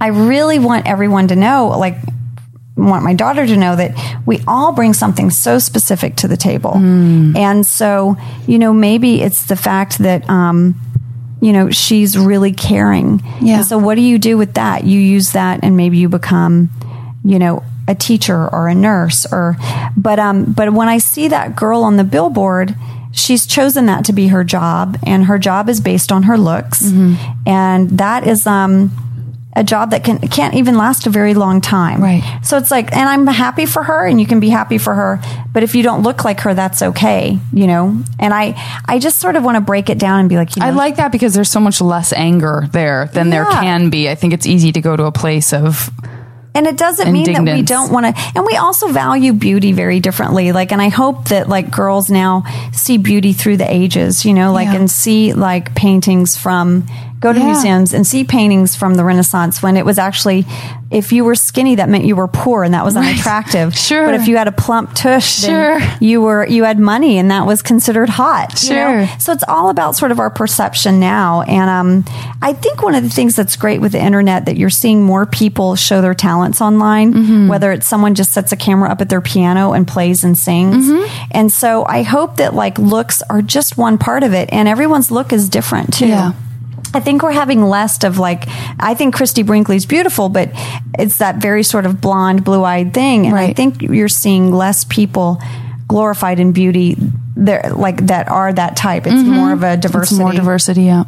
I really want everyone to know, like, want my daughter to know that we all bring something so specific to the table. Hmm. And so, you know, maybe it's the fact that, um, you know, she's really caring. Yeah. And so what do you do with that? You use that and maybe you become, you know, a teacher or a nurse or, but, um, but when I see that girl on the billboard, she's chosen that to be her job and her job is based on her looks. Mm-hmm. And that is, um, a job that can can't even last a very long time. Right. So it's like, and I'm happy for her, and you can be happy for her. But if you don't look like her, that's okay, you know. And I, I just sort of want to break it down and be like, you know, I like that because there's so much less anger there than there can be. I think it's easy to go to a place of and it doesn't mean that we don't want to and we also value beauty very differently like and i hope that like girls now see beauty through the ages you know like Yeah. and see like paintings from go to Yeah. museums and see paintings from the renaissance when it was actually if you were skinny that meant you were poor and that was unattractive [laughs] Sure. but if you had a plump tush Sure. you were you had money and that was considered hot you know? Sure. so it's all about sort of our perception now and um, i think one of the things that's great with the internet that you're seeing more people show their talents online Mm-hmm. whether it's someone just sets a camera up at their piano and plays and sings Mm-hmm. and so i hope that like looks are just one part of it and everyone's look is different too Yeah. I think we're having less of like I think Christie Brinkley's beautiful, but it's that very sort of blonde, blue eyed thing. And I think you're seeing less people glorified in beauty there like that are that type. It's more of a diversity. Mm-hmm. it's more diversity. Yeah.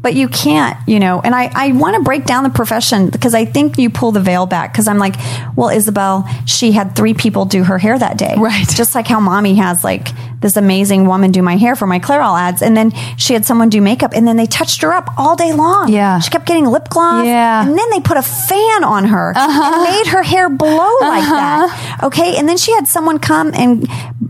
But you can't, you know, and I, I want to break down the profession because I think you pull the veil back because I'm like, well, Isabel, she had three people do her hair that day. Right. Just like how mommy has like this amazing woman do my hair for my Clairol ads. And then she had someone do makeup and then they touched her up all day long. Yeah. She kept getting lip gloss. Yeah. Uh-huh. And then they put a fan on her and made her hair blow like that. Okay. And then she had someone come and,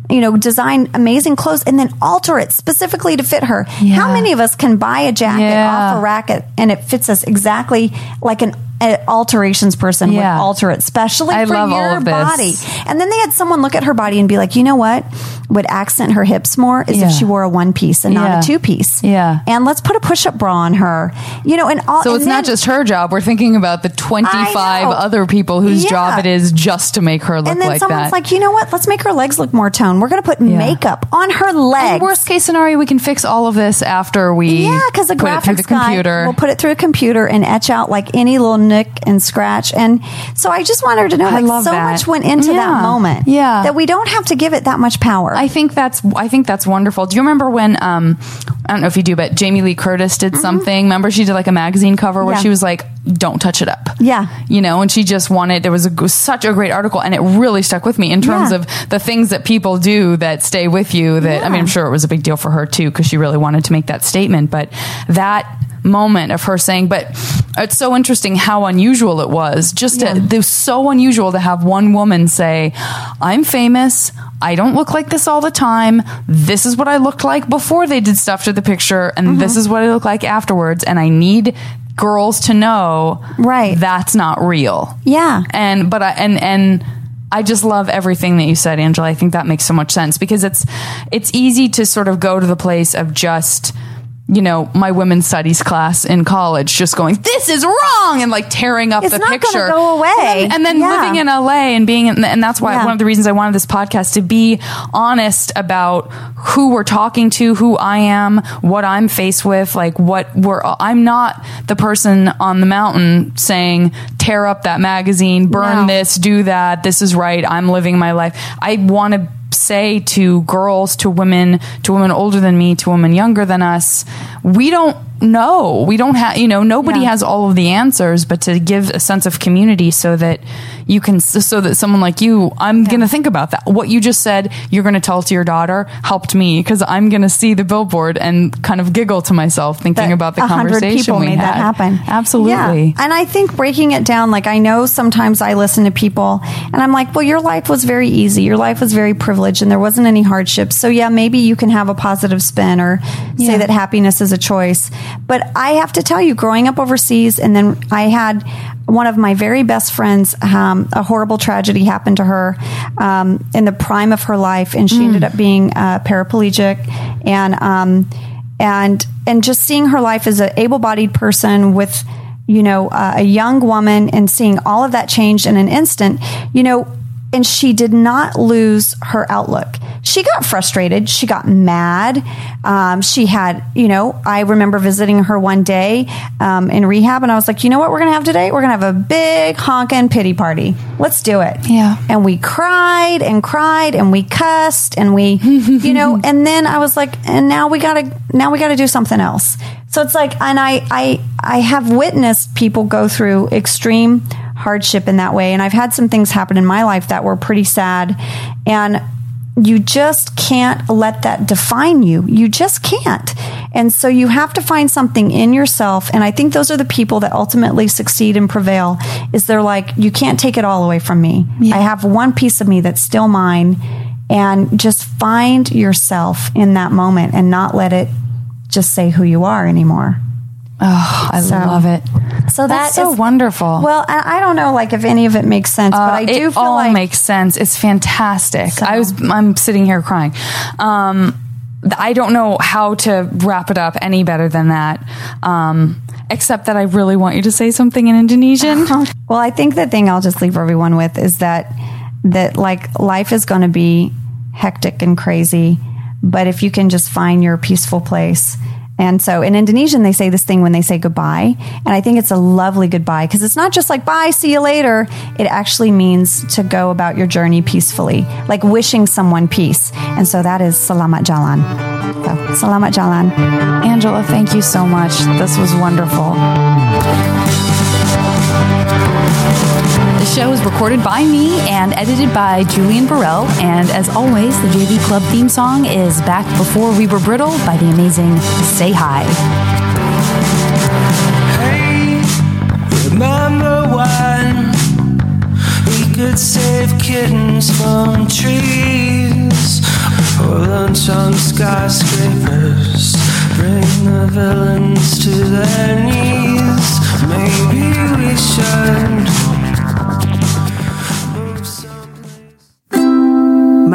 you know, design amazing clothes and then alter it specifically to fit her. How many of us can buy a jacket Yeah. Off a racket and it fits us exactly like an an alterations person Yeah. would alter it, especially I for your body. And then they had someone look at her body and be like, you know what would accent her hips more is Yeah. if she wore a one piece and Yeah. not a two piece. Yeah. And let's put a push up bra on her. You know, and all So it's not just her job. We're thinking about the 25 other people whose job it is just to make her look and then like someone's that. like, you know what? Let's make her legs look more toned. We're going to put makeup on her legs. And worst case scenario, we can fix all of this after we Yeah, because the put it through the graphics guy computer. will put it through a computer and etch out like any little nick and scratch. And so I just want her to know, I like, so that. much went into Yeah. that moment. Yeah. that we don't have to give it that much power. I think that's I think that's wonderful. Do you remember when um I don't know if you do, but Jamie Lee Curtis did something. Remember she did like a magazine cover where Mm-hmm. Yeah. she was like, "Don't touch it up." Yeah. you know, and she just wanted. There was a, such a great article, and it really stuck with me in terms Yeah. of the things that people do that stay with you. That I mean, I'm sure it was a big deal for her too because she really wanted to make that statement. But that moment of her saying, "But it's so interesting how unusual it was. Just to, it was so unusual to have one woman say, "I'm famous." I don't look like this all the time. This is what I looked like before they did stuff to the picture, and mm-hmm. this is what I look like afterwards. And I need girls to know Right. that's not real. Yeah. And but I and and I just love everything that you said, Angela. I think that makes so much sense because it's it's easy to sort of go to the place of just you know, my women's studies class in college, just going, "This is wrong," and like tearing up It's the picture. go away. And then, and then Yeah. living in LA and being, in, and that's why Yeah. one of the reasons I wanted this podcast to be honest about who we're talking to, who I am, what I'm faced with, like what we're. I'm not the person on the mountain saying, "Tear up that magazine, burn No. this, do that. This is right. I'm living my life." I want to say to girls, to women, to women older than me, to women younger than us, we don't know. We don't have, you know, nobody Yeah. has all of the answers, but to give a sense of community so that you can, so that someone like you, I'm going to think about that. What you just said, you're going to tell to your daughter helped me because I'm going to see the billboard and kind of giggle to myself thinking that about the conversation people we made had. that happen. Absolutely. Yeah. And I think breaking it down, like I know sometimes I listen to people and I'm like, well, your life was very easy. Your life was very privileged and there wasn't any hardships. So yeah, maybe you can have a positive spin or say that happiness is a choice. But I have to tell you, growing up overseas, and then I had one of my very best friends, um, a horrible tragedy happened to her um, in the prime of her life, and she ended up being uh, paraplegic. And um, and and just seeing her life as an able-bodied person with you know uh, a young woman and seeing all of that change in an instant you know and she did not lose her outlook. She got frustrated. She got mad. Um, she had you know i remember visiting her one day um, in rehab and i was like you know what we're gonna have today? We're gonna have a big honkin' pity party. Let's do it. Yeah. and we cried and cried and we cussed and we [laughs] you know and then i was like and now we gotta now we gotta do something else. So it's like, and I, I, I have witnessed people go through extreme hardship in that way. And I've had some things happen in my life that were pretty sad. And you just can't let that define you. You just can't. And so you have to find something in yourself. And I think those are the people that ultimately succeed and prevail is they're like, you can't take it all away from me. Yeah. I have one piece of me that's still mine and just find yourself in that moment and not let it just say who you are anymore. Oh, I so, love it. So that's so is, wonderful. Well, I don't know, like if any of it makes sense, uh, but I do it feel all like makes sense. It's fantastic. So. I was, I'm sitting here crying. Um, I don't know how to wrap it up any better than that. Um, except that I really want you to say something in Indonesian. [laughs] well, I think the thing I'll just leave everyone with is that that like life is going to be hectic and crazy, but if you can just find your peaceful place and so in Indonesian, they say this thing when they say goodbye. And I think it's a lovely goodbye because it's not just like, bye, see you later. It actually means to go about your journey peacefully, like wishing someone peace. And so that is Salamat jalan. So, selamat jalan. Angela, thank you so much. This was wonderful. The show is recorded by me and edited by Julian Burrell. And as always, the JV Club theme song is Back Before We Were Brittle by the amazing Say Hi. Hey, remember when we could save kittens from trees or lunch on skyscrapers? Bring the villains to their knees. Maybe we should.